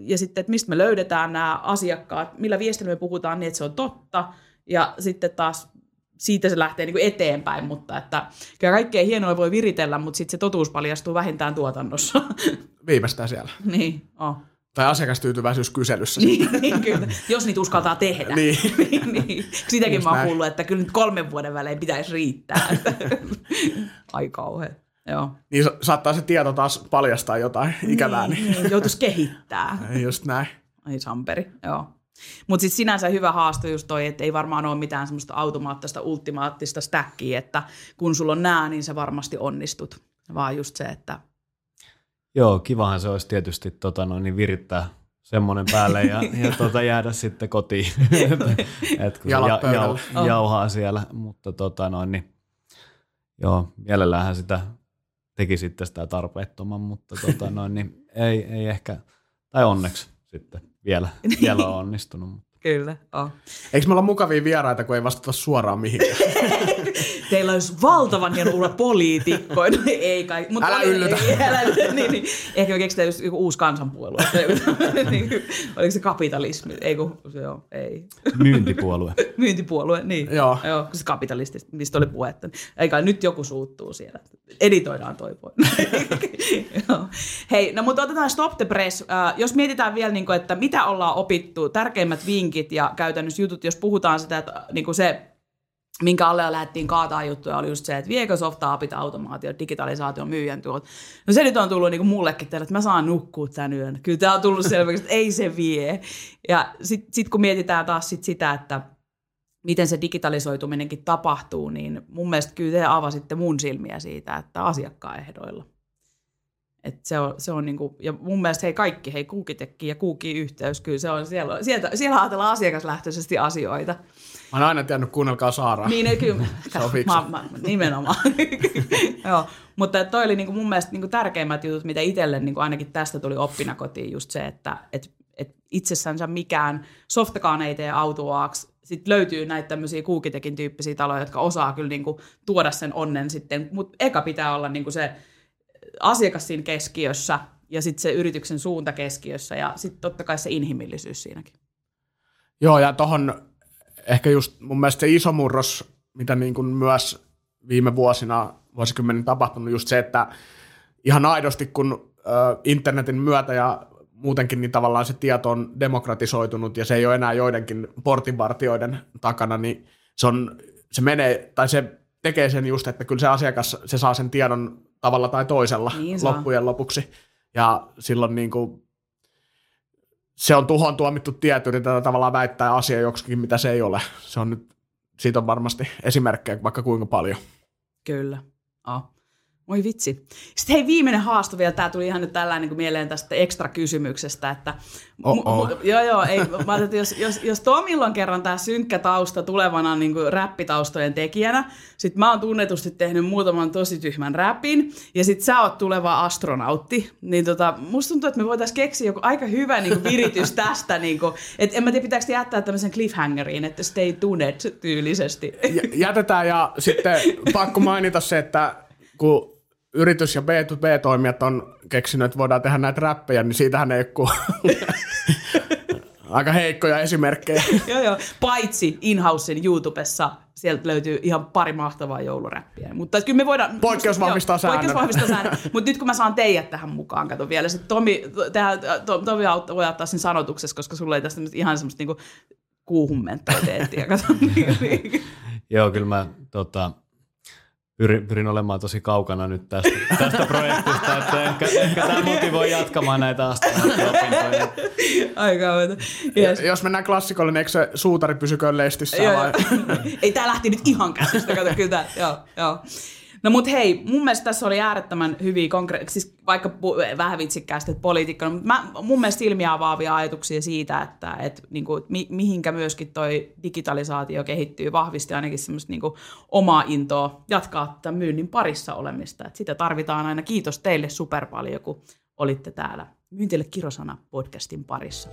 S1: ja sitten, että mistä me löydetään nämä asiakkaat, millä viestillä me puhutaan niin, että se on totta, ja sitten taas siitä se lähtee niin kuin eteenpäin, mutta että kyllä kaikkea hienoa voi viritellä, mutta sitten se totuus paljastuu vähintään tuotannossa.
S2: Viimeistään siellä.
S1: niin, oh.
S2: Tai asiakastyytyväisyyskyselyssä.
S1: Niin, niin kyllä. Jos niitä uskaltaa tehdä.
S2: Niin.
S1: niin, niin. Sitäkin
S2: Just
S1: mä oon
S2: näin.
S1: kuullut, että kyllä nyt kolmen vuoden välein pitäisi riittää. Ai kauhean. Joo.
S2: Niin sa- saattaa se tieto taas paljastaa jotain ikävää. Niin.
S1: Niin, joutuisi kehittää.
S2: Just näin.
S1: Ai samperi, joo. Mutta sitten sinänsä hyvä haaste just toi, että ei varmaan ole mitään semmoista automaattista, ultimaattista stackia, että kun sulla on nää, niin sä varmasti onnistut. Vaan just se, että
S3: Joo, kivahan se olisi tietysti tota, noin, niin virittää semmoinen päälle ja, ja tota, jäädä sitten kotiin, et kun ja,
S2: pöydällä.
S3: jau, jauhaa siellä, mutta tota, noin, niin, joo, mielelläänhän sitä teki sitten sitä tarpeettoman, mutta tota, noin, niin, ei, ei ehkä, tai onneksi sitten vielä, vielä on onnistunut. mutta-
S1: kyllä, on.
S2: Eikö me olla mukavia vieraita, kun ei vastata suoraan mihinkään?
S1: Teillä olisi valtavan hieno ura poliitikkoina. ei kai. Mutta
S2: Älä yllytä.
S1: Ei, älä. Niin, niin. Ehkä me keksitään just joku uusi kansanpuolue. niin, oliko se kapitalismi? Ei kun, se on, ei.
S3: Myyntipuolue.
S1: Myyntipuolue, niin.
S2: Joo.
S1: Joo, kun se kapitalistista, mistä oli puhetta. Ei kai nyt joku suuttuu siellä. Editoidaan toi. Hei, no mutta otetaan Stop the Press. Äh, jos mietitään vielä, niin kuin, että mitä ollaan opittu, tärkeimmät vinkit ja käytännössä jutut, jos puhutaan sitä, että niin kuin se, minkä alle lähdettiin kaataa juttuja, oli just se, että viekö softaa apit automaatio, digitalisaatio, myyjän tuot. No se nyt on tullut niin kuin mullekin tällä, että mä saan nukkua tän yön. Kyllä tämä on tullut selväksi, että ei se vie. Ja sitten sit kun mietitään taas sit sitä, että miten se digitalisoituminenkin tapahtuu, niin mun mielestä kyllä te avasitte mun silmiä siitä, että asiakkaan ehdoilla. Et se on, se on niinku, ja mun mielestä hei kaikki, hei kuukitekki ja kuuki-yhteys, kyllä se on, siellä, sieltä, siellä ajatellaan asiakaslähtöisesti asioita.
S2: Mä oon aina tiennyt, kuunnelkaa Saaraa.
S1: Niin, kyllä,
S2: Se on fiksu.
S1: mä, mä, nimenomaan. Joo. Mutta toi oli niinku mun mielestä niinku tärkeimmät jutut, mitä itselle niinku ainakin tästä tuli oppina kotiin, just se, että et, et itsessänsä mikään softakaan ei tee autoaaksi. Sitten löytyy näitä tämmöisiä kuukitekin tyyppisiä taloja, jotka osaa kyllä niinku tuoda sen onnen sitten, mutta eka pitää olla niinku se asiakas siinä keskiössä ja sitten se yrityksen suunta keskiössä ja sitten totta kai se inhimillisyys siinäkin.
S2: Joo, ja tohon ehkä just mun mielestä se iso murros, mitä niin kuin myös viime vuosina, vuosikymmenen tapahtunut, just se, että ihan aidosti kun internetin myötä ja muutenkin niin tavallaan se tieto on demokratisoitunut ja se ei ole enää joidenkin portinvartioiden takana, niin se, on, se menee, tai se tekee sen just, että kyllä se asiakas, se saa sen tiedon tavalla tai toisella
S1: Niin saa.
S2: loppujen lopuksi. Ja silloin niin kuin, se on tuhon tuomittu tieto, yritetään tavallaan väittää asia joksikin, mitä se ei ole. Se on nyt, siitä on varmasti esimerkkejä vaikka kuinka paljon.
S1: Kyllä. Oh. Oi vitsi. Sitten hei, viimeinen haasto vielä. Tämä tuli ihan nyt tällainen niin kuin mieleen tästä ekstra kysymyksestä, että mu- joo, joo, ei, mä että jos, jos, jos Tomilla on kerran tämä synkkä tausta tulevana niin kuin räppitaustojen tekijänä, sit mä oon tunnetusti tehnyt muutaman tosi tyhmän räpin, ja sit sä oot tuleva astronautti, niin tota, musta tuntuu, että me voitaisiin keksiä joku aika hyvä niin kuin viritys tästä, niin kuin, että en mä tiedä, pitääkö jättää tämmöisen cliffhangeriin, että stay tuned tyylisesti.
S2: J- jätetään ja sitten pakko mainita se, että kun yritys ja B2B-toimijat on keksinyt, että voidaan tehdä näitä räppejä, niin siitähän ei ole kuin aika heikkoja esimerkkejä.
S1: joo, joo. Paitsi Inhousein YouTubessa sieltä löytyy ihan pari mahtavaa jouluräppiä. Mutta kyllä me voidaan...
S2: Poikkeus vahvistaa säännön.
S1: Poikkeus vahvistaa säännön. Mutta nyt kun mä saan teidät tähän mukaan, kato vielä. Sitten Tomi, tähän, to, Tomi voi ottaa sen sanotuksessa, koska sulla ei tästä nyt ihan semmoista niinku kuuhun mentaliteettia.
S3: Joo, kyllä mä tota, pyrin, pyrin olemaan tosi kaukana nyt tästä, tästä projektista, että ehkä, ehkä tämä motivoi jatkamaan näitä astronauttiopintoja.
S1: Aika kauheeta. Yes.
S2: Jos mennään klassikolle, niin eikö se suutari pysyköön lestissä?
S1: Joo,
S2: vai?
S1: Ei tää lähti nyt ihan käsistä, kato kyllä joo, joo. No mut hei, mun mielestä tässä oli äärettömän hyviä, konkre- siis vaikka pu- vähän vitsikkäästi poliitikkona, mutta mä, mun mielestä silmiä avaavia ajatuksia siitä, että et, niinku, mi- mihinkä myöskin toi digitalisaatio kehittyy vahvisti ainakin semmoista niinku, omaa intoa jatkaa tämän myynnin parissa olemista. Et sitä tarvitaan aina. Kiitos teille super paljon, kun olitte täällä Myyntille kirosana podcastin parissa.